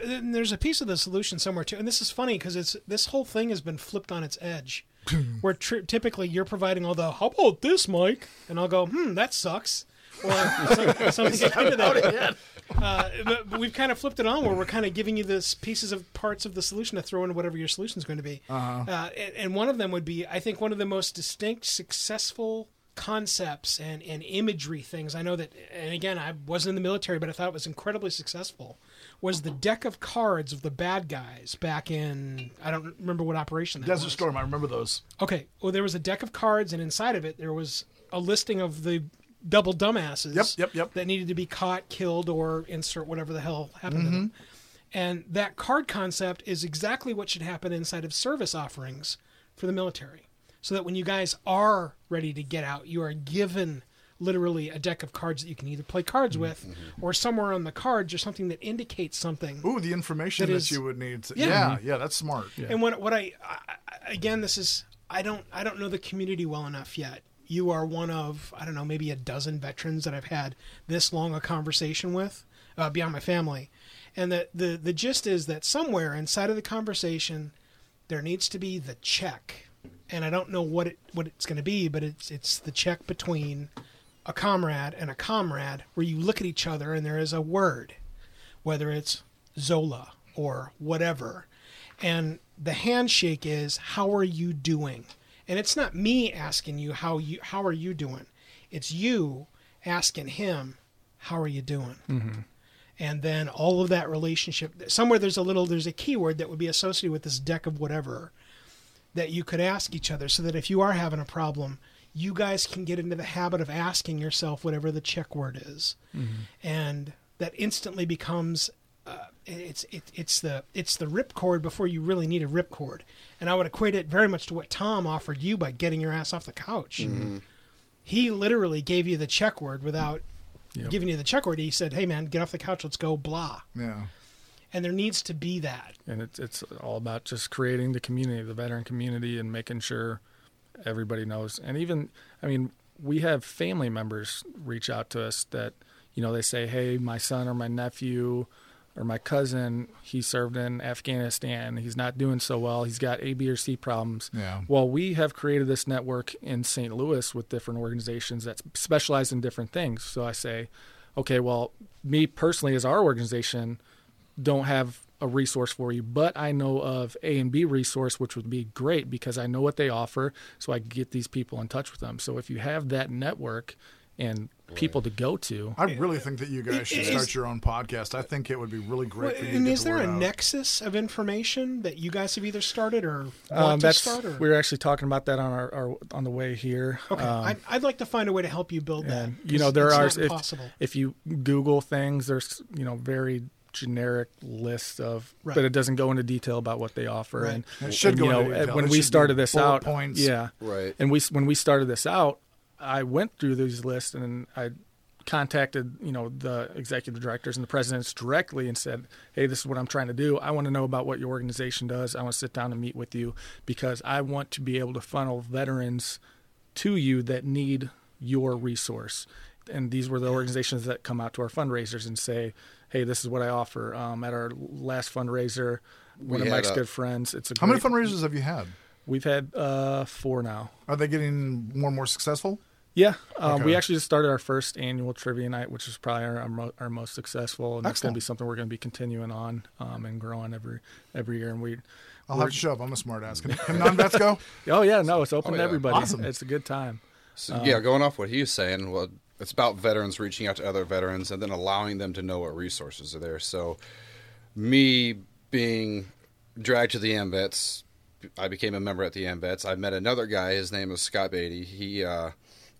And there's a piece of the solution somewhere too, and this is funny because it's this whole thing has been flipped on its edge, where tr- typically you're providing all the "How about this, Mike?" and I'll go, "Hmm, that sucks," or some, something akin to that. Uh, but but we've kind of flipped it on where we're kind of giving you this pieces of parts of the solution to throw in whatever your solution is going to be. Uh, and, and one of them would be, I think, one of the most distinct, successful concepts and, and imagery things. I know that, and again, I wasn't in the military, but I thought it was incredibly successful. Was the deck of cards of the bad guys back in I don't remember what operation that Desert was. Storm, I remember those. Okay, well, there was a deck of cards, and inside of it, there was a listing of the double dumbasses Yep, yep, yep. that needed to be caught, killed, or insert whatever the hell happened to Mm-hmm. them. And that card concept is exactly what should happen inside of service offerings for the military. So that when you guys are ready to get out, you are given literally a deck of cards that you can either play cards with or somewhere on the cards or something that indicates something. Ooh, the information That that, is- you would need. To, Yeah. yeah, yeah, that's smart. And what what I, I I- again, this is I don't I don't know the community well enough yet. You are one of I don't know maybe a dozen veterans that I've had this long a conversation with uh, beyond my family, and the the the gist is that somewhere inside of the conversation there needs to be the check, and I don't know what it what it's going to be, but it's it's the check between a comrade and a comrade where you look at each other and there is a word whether it's Zola or whatever. And the handshake is how are you doing? And it's not me asking you how you how are you doing? It's you asking him how are you doing? Mm-hmm. And then all of that relationship somewhere there's a little there's a keyword that would be associated with this deck of whatever that you could ask each other so that if you are having a problem, you guys can get into the habit of asking yourself whatever the check word is. And that instantly becomes uh, it's it, it's the it's the ripcord before you really need a ripcord. And I would equate it very much to what Tom offered you by getting your ass off the couch. He literally gave you the check word without Yep. giving you the check word. He said, "Hey man, get off the couch. Let's go." Blah. Yeah. And there needs to be that. and it's it's all about just creating the community, the veteran community, and making sure everybody knows. And even, I mean, we have family members reach out to us that you know they say, "Hey, my son or my nephew or my cousin, he served in Afghanistan. He's not doing so well. He's got A, B, or C problems. Yeah. Well, we have created this network in St. Louis with different organizations that specialize in different things. So I say, okay, well, me personally, as our organization, don't have a resource for you, but I know of A and B resource, which would be great because I know what they offer, so I get these people in touch with them. So if you have that network and people to go to, I really think that you guys should Is- start your own podcast. I think it would be really great for you. to and get is the there word a out. nexus of information that you guys have either started or want um, to that's start? Or? we were actually talking about that on our, our on the way here. okay, Um, I'd, I'd like to find a way to help you build that. you know there it's are not if, impossible. if you Google things, there's you know very generic list of, Right. but it doesn't go into detail about what they offer. Right. And It should and, go you know into detail. when It we started this out, points. yeah, Right. And we when we started this out, I went through these lists and I contacted you know the executive directors and the presidents directly and said hey this is what i'm trying to do i want to know about what your organization does i want to sit down and meet with you because i want to be able to funnel veterans to you that need your resource and these were the organizations that come out to our fundraisers and say hey this is what i offer um, at our last fundraiser one We of mike's a- good friends it's a How many fundraisers have you had? we've had uh, four now Are they getting more and more successful? yeah, um, we actually just started our first annual trivia night, which is probably our, our, mo- our most successful, and it's going to be something we're going to be continuing on um, and growing every every year. And we, I'll have to show up. I'm a smart ass. Can, can non-vets go? oh yeah, no, it's open Oh, to everybody. Awesome. It's a good time. So, yeah, going off what he was saying, well, it's about veterans reaching out to other veterans and then allowing them to know what resources are there. So, me being dragged to the AMVETS, I became a member at the AMVETS. I met another guy. His name is Scott Beatty. He uh,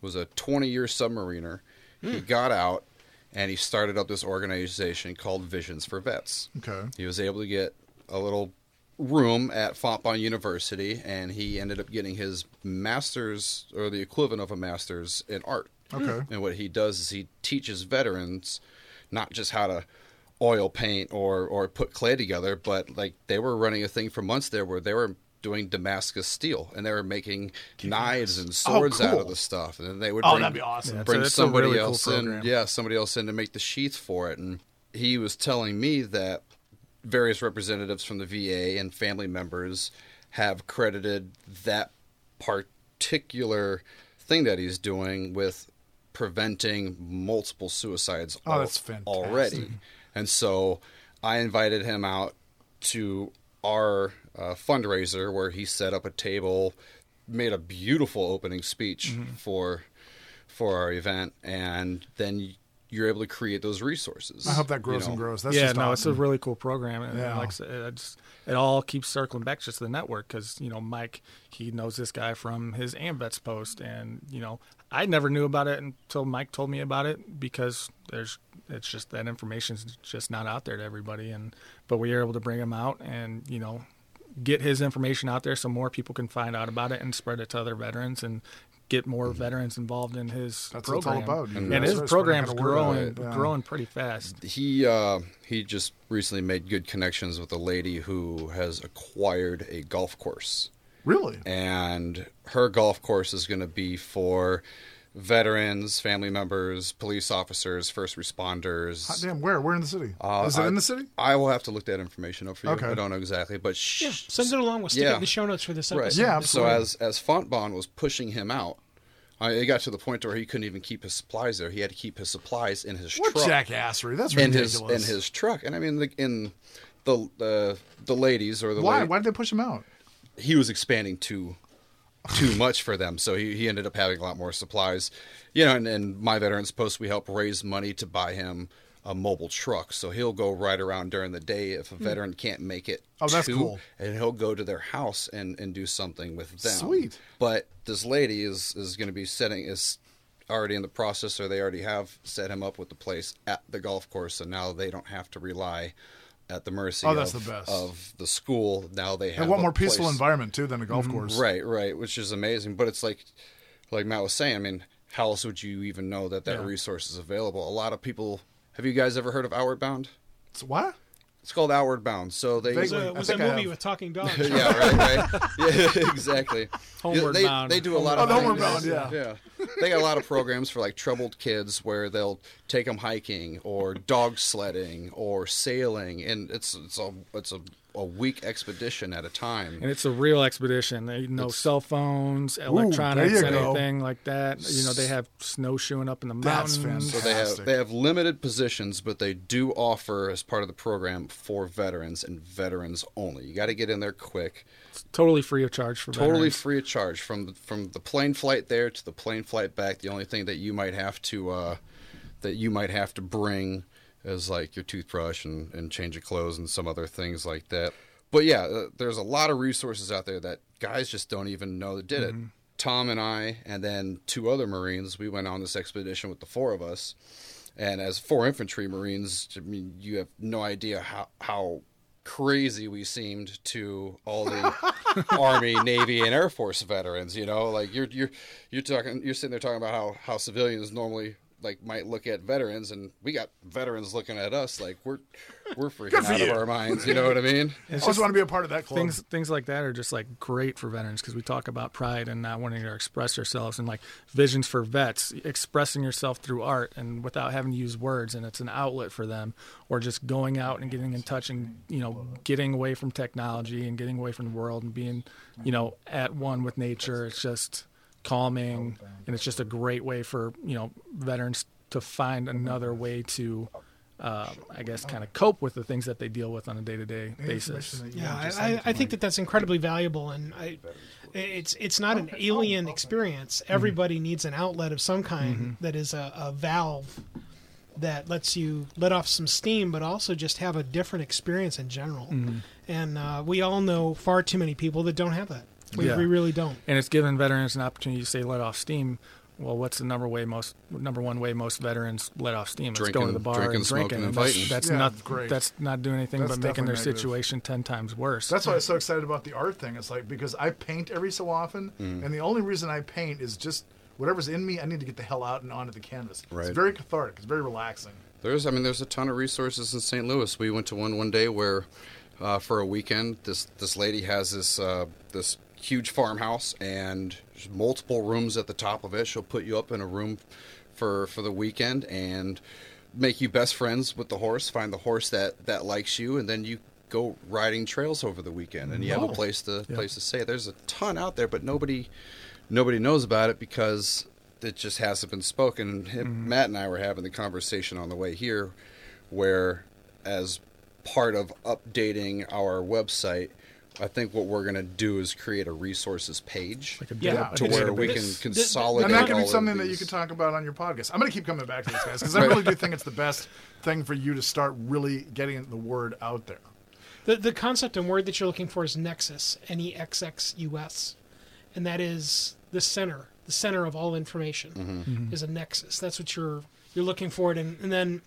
was a 20 year submariner. He got out and he started up this organization called Visions for Vets. Okay. He was able to get a little room at Fontbonne University, and he ended up getting his master's or the equivalent of a master's in art. Okay. And what he does is he teaches veterans not just how to oil paint or or put clay together, but like they were running a thing for months there where they were doing Damascus steel and they were making knives and oh, swords out cool. of the stuff, and then they would Oh, bring, that'd be awesome. Yeah, bring it's a- it's somebody really cool else in, program. yeah, somebody else in to make the sheath for it. And he was telling me that various representatives from the VA and family members have credited that particular thing that he's doing with preventing multiple suicides Oh, al- that's fantastic. already. And so I invited him out to our uh, fundraiser where he set up a table, made a beautiful opening speech Mm-hmm. for for our event, and then you're able to create those resources. I hope that you grows know. and grows. That's yeah, just no, it's a really cool program, and Yeah. like I said, it, just, it all keeps circling back just to the network because you know Mike, he knows this guy from his AMVETS post, and you know I never knew about it until Mike told me about it because there's it's just that information's just not out there to everybody, and but we were able to bring him out and you know get his information out there so more people can find out about it and spread it to other veterans and get more veterans involved in his That's what it's all program. about. You And his are spreading program's growing. Yeah. growing pretty fast. He uh, he just recently made good connections with a lady who has acquired a golf course. Really? and her golf course is going to be for veterans, family members, police officers, first responders. Hot damn, where? Where in the city? Uh, Is it I- in the city? I will have to look that information up for you. Okay. I don't know exactly, but sh- Yeah, send it along. We'll stick it in the show notes for this Right. episode. Yeah, So as as Fontbonne was pushing him out, I, it got to the point where he couldn't even keep his supplies there. He had to keep his supplies in his What truck. jackassery? That's in his ridiculous. in his truck, and I mean, the, in the the the ladies or the Why? lady- Why did they push him out? He was expanding too too much for them so he, he ended up having a lot more supplies you know and, and my veterans post we help raise money to buy him a mobile truck so he'll go right around during the day if a veteran can't make it Hmm. Oh, that's to, cool. and he'll go to their house and and do something with them Sweet. but this lady is is going to be setting is already in the process or they already have set him up with the place at the golf course so now they don't have to rely at the mercy Oh, that's of, the best. of the school now they have And what a more peaceful place- environment too than a golf mm-hmm. course? Right, right, which is amazing. But it's like, like Matt was saying. I mean, how else would you even know that that Yeah. resource is available? A lot of people. Have you guys ever heard of Outward Bound? So what? It's called Outward Bound. So they It was Vaguely. was a movie have. with talking dogs. yeah, right, right. Yeah, exactly. Homeward they, Bound. They do a lot Oh, of Homeward. Bound, yeah. yeah. They got a lot of programs for like troubled kids where they'll take them hiking or dog sledding or sailing, and it's it's a it's a, a week expedition at a time. And it's a real expedition. They no It's- cell phones, electronics, there you go. anything like that. You know, they have snowshoeing up in the That's mountains. So they have they have limited positions, but they do offer as part of the program for veterans and veterans only. You got to get in there quick. Totally free of charge for totally veterans. free of charge from from the plane flight there to the plane flight back. The only thing that you might have to uh, that you might have to bring is like your toothbrush and, and change of clothes and some other things like that. But yeah, uh, there's a lot of resources out there that guys just don't even know that did it. Tom and I, and then two other Marines, we went on this expedition with the four of us. And as four infantry Marines, I mean, you have no idea how how crazy we seemed to all the Army, Navy, and Air Force veterans. You know, like you're you're you're talking, you're sitting there talking about how how civilians normally like might look at veterans, and we got veterans looking at us like we're we're freaking out you. of our minds. You know what I mean? I just want to be a part of that club. things things like that are just like great for veterans because we talk about pride and not wanting to express ourselves and like visions for vets expressing yourself through art and without having to use words and it's an outlet for them or just going out and getting in touch and you know getting away from technology and getting away from the world and being you know at one with nature it's just calming and it's just a great way for you know veterans to find another way to uh, I guess kind of cope with the things that they deal with on a day-to-day basis. Yeah, I, I, I think that that's incredibly valuable, and I, it's it's not an alien experience. Everybody needs an outlet of some kind that is a, a valve that lets you let off some steam, but also just have a different experience in general. And uh, we all know far too many people that don't have that. We, Yeah. we really don't. and it's given veterans an opportunity to say let off steam. Well, what's the number way most number one way most veterans let off steam? It's going to the bar drinking, and drinking. and that's, fighting. that's Yeah, not great. That's not doing anything That's but making their negative. situation ten times worse. That's why I was so excited about the art thing. It's like because I paint every so often, Mm. and the only reason I paint is just whatever's in me. I need to get the hell out and onto the canvas. Right. It's very cathartic. It's very relaxing. There's, I mean, there's a ton of resources in St. Louis. We went to one one day where, uh, for a weekend, this this lady has this uh, this huge farmhouse and multiple rooms at the top of it. She'll put you up in a room for for the weekend and make you best friends with the horse. Find the horse that that likes you, and then you go riding trails over the weekend, and you have a oh. place to place to stay. There's a ton out there, but nobody nobody knows about it because it just hasn't been spoken. Him- mm-hmm. Matt and I were having the conversation on the way here, where as part of updating our website, I think what we're going to do is create a resources page like a Yeah, to where we can this- consolidate. And that could be of something that you these. could talk about on your podcast. I'm going to keep coming back to this, guys, because I really do think it's the best thing for you to start really getting the word out there. The the concept and word that you're looking for is nexus, N E X X U S, and that is the center, the center of all information is a nexus. That's what you're you're looking for. It, and, and then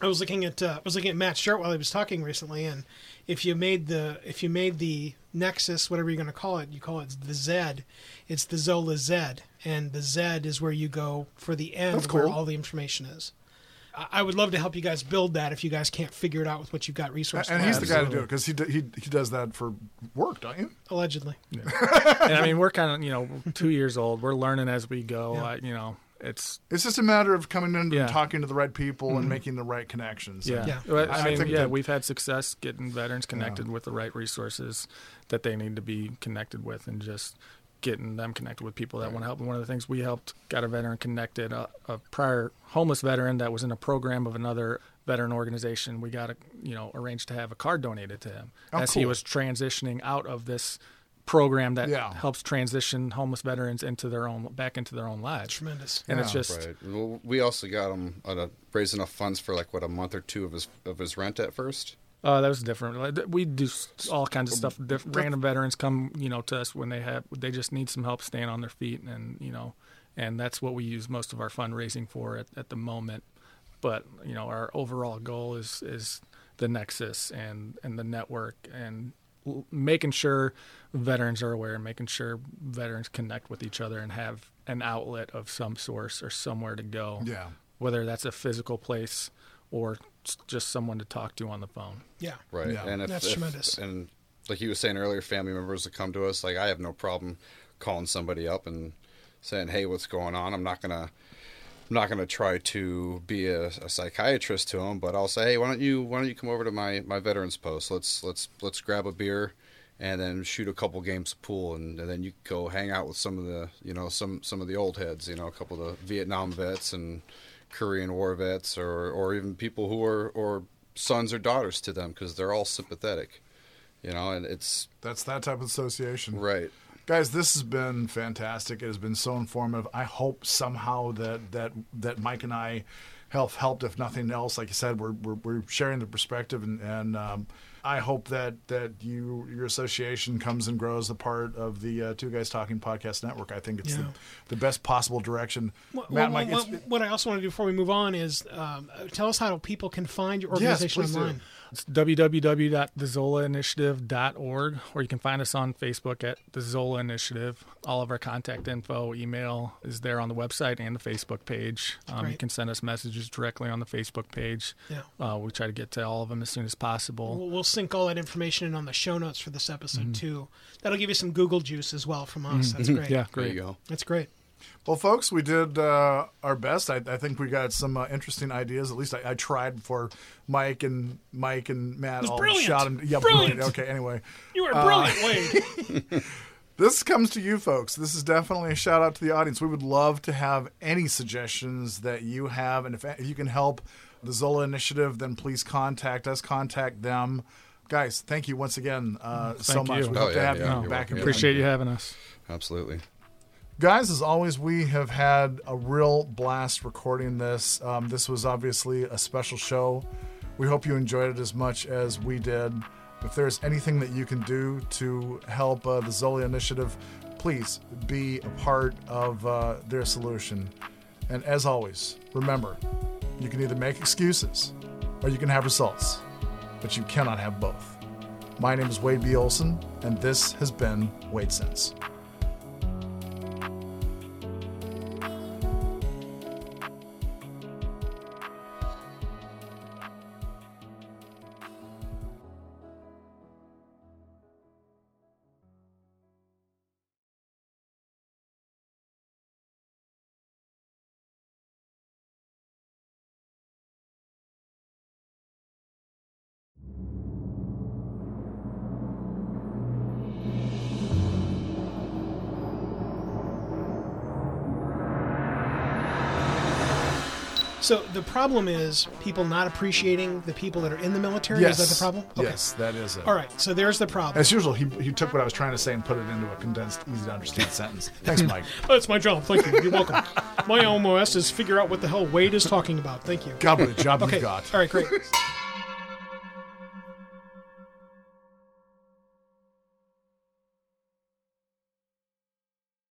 I was looking at uh, I was looking at Matt's chart while he was talking recently, and if you made the if you made the nexus, whatever you're going to call it, you call it the Z, it's the Zola Z, and the Z is where you go for the end That's where cool. all the information is. I I would love to help you guys build that if you guys can't figure it out with what you've got resources. And he's the guy to do it because he, do- he he does that for work, don't you? allegedly. and I mean, we're kind of you know two years old. We're learning as we go. Yeah. I, you know, it's It's just a matter of coming in Yeah. and talking to the right people and mm-hmm. making the right connections. yeah. Yeah. Well, I, I mean, think yeah, that- we've had success getting veterans connected with the right resources that they need to be connected with, and just getting them connected with people that want to help. And one of the things we helped got a veteran connected, a, a prior homeless veteran that was in a program of another veteran organization. We got a, you know arranged to have a car donated to him Oh, as he was transitioning out of this program that Yeah. helps transition homeless veterans into their own back into their own lives. Tremendous. And it's just Right. Well, we also got him uh, raised enough funds for like what a month or two of his of his rent at first. Oh, that was different. Like, We do all kinds of stuff. Diff- random veterans come, you know, to us when they have they just need some help staying on their feet, and you know, and that's what we use most of our fundraising for at, at the moment. But you know, our overall goal is is the nexus and and the network and l- making sure veterans are aware, and making sure veterans connect with each other and have an outlet of some source or somewhere to go Yeah. whether that's a physical place or just someone to talk to on the phone. Yeah. Right. Yeah. And if, That's if- tremendous. And like you were saying earlier, family members that come to us, like I have no problem calling somebody up and saying, "Hey, what's going on?" I'm not gonna, I'm not gonna try to be a, a psychiatrist to them, but I'll say, "Hey, why don't you, why don't you come over to my my veterans post? Let's let's let's grab a beer." And then shoot a couple games of pool, and, and then you go hang out with some of the, you know, some some of the old heads, you know, a couple of the Vietnam vets and Korean War vets, or or even people who are or sons or daughters to them because they're all sympathetic, you know, and it's That's that type of association. right. Guys, this has been fantastic. It has been so informative. I hope somehow that that that Mike and I have helped, if nothing else. Like you said, we're we're, we're sharing the perspective, and, and um, I hope that that you your association comes and grows a part of the uh, Two Guys Talking Podcast Network. I think it's Yeah. the, the best possible direction. What, Matt, what, Mike, what, what I also want to do before we move on is um, tell us how people can find your Yes, organization please do. Online. It's www.thezolainitiative.org, or you can find us on Facebook at the Zola Initiative. All of our contact info, email is there on the website and the Facebook page. Um, you can send us messages directly on the Facebook page. Yeah. Uh, we try to get to all of them as soon as possible. We'll, we'll sync all that information in on the show notes for this episode Mm-hmm. too. That'll give you some Google juice as well from us. That's great. Yeah, There great. you go. That's great. Well, folks, we did uh, our best. I, I think we got some uh, interesting ideas. At least I, I tried before Mike and Mike and Matt all brilliant. shot him. Yeah, Brilliant. Okay, anyway, You are Uh, brilliant, Wade. this comes to you, folks. This is definitely a shout out to the audience. We would love to have any suggestions that you have, and if, if you can help the Zola Initiative, then please contact us. Contact them, guys. Thank you once again uh, so Thank much. you. We Oh, hope to have yeah, you you're back welcome. in. Appreciate you having us. Absolutely. Guys, as always, we have had a real blast recording this. Um, this was obviously a special show. We hope you enjoyed it as much as we did. If there's anything that you can do to help uh, the Zola Initiative, please be a part of uh, their solution. And as always, remember, you can either make excuses or you can have results, but you cannot have both. My name is Wade B. Olsen, and this has been WadeSense. Problem is people not appreciating the people that are in the military. Yes. Is that the problem? Okay. Yes, that is it. All right. So there's the problem. As usual, he, he took what I was trying to say and put it into a condensed, easy to understand sentence. Thanks, Mike. That's my job. Thank you. You're welcome. my MOS is figure out what the hell Wade is talking about. Thank you. God, what a job Okay. you got. All right. Great.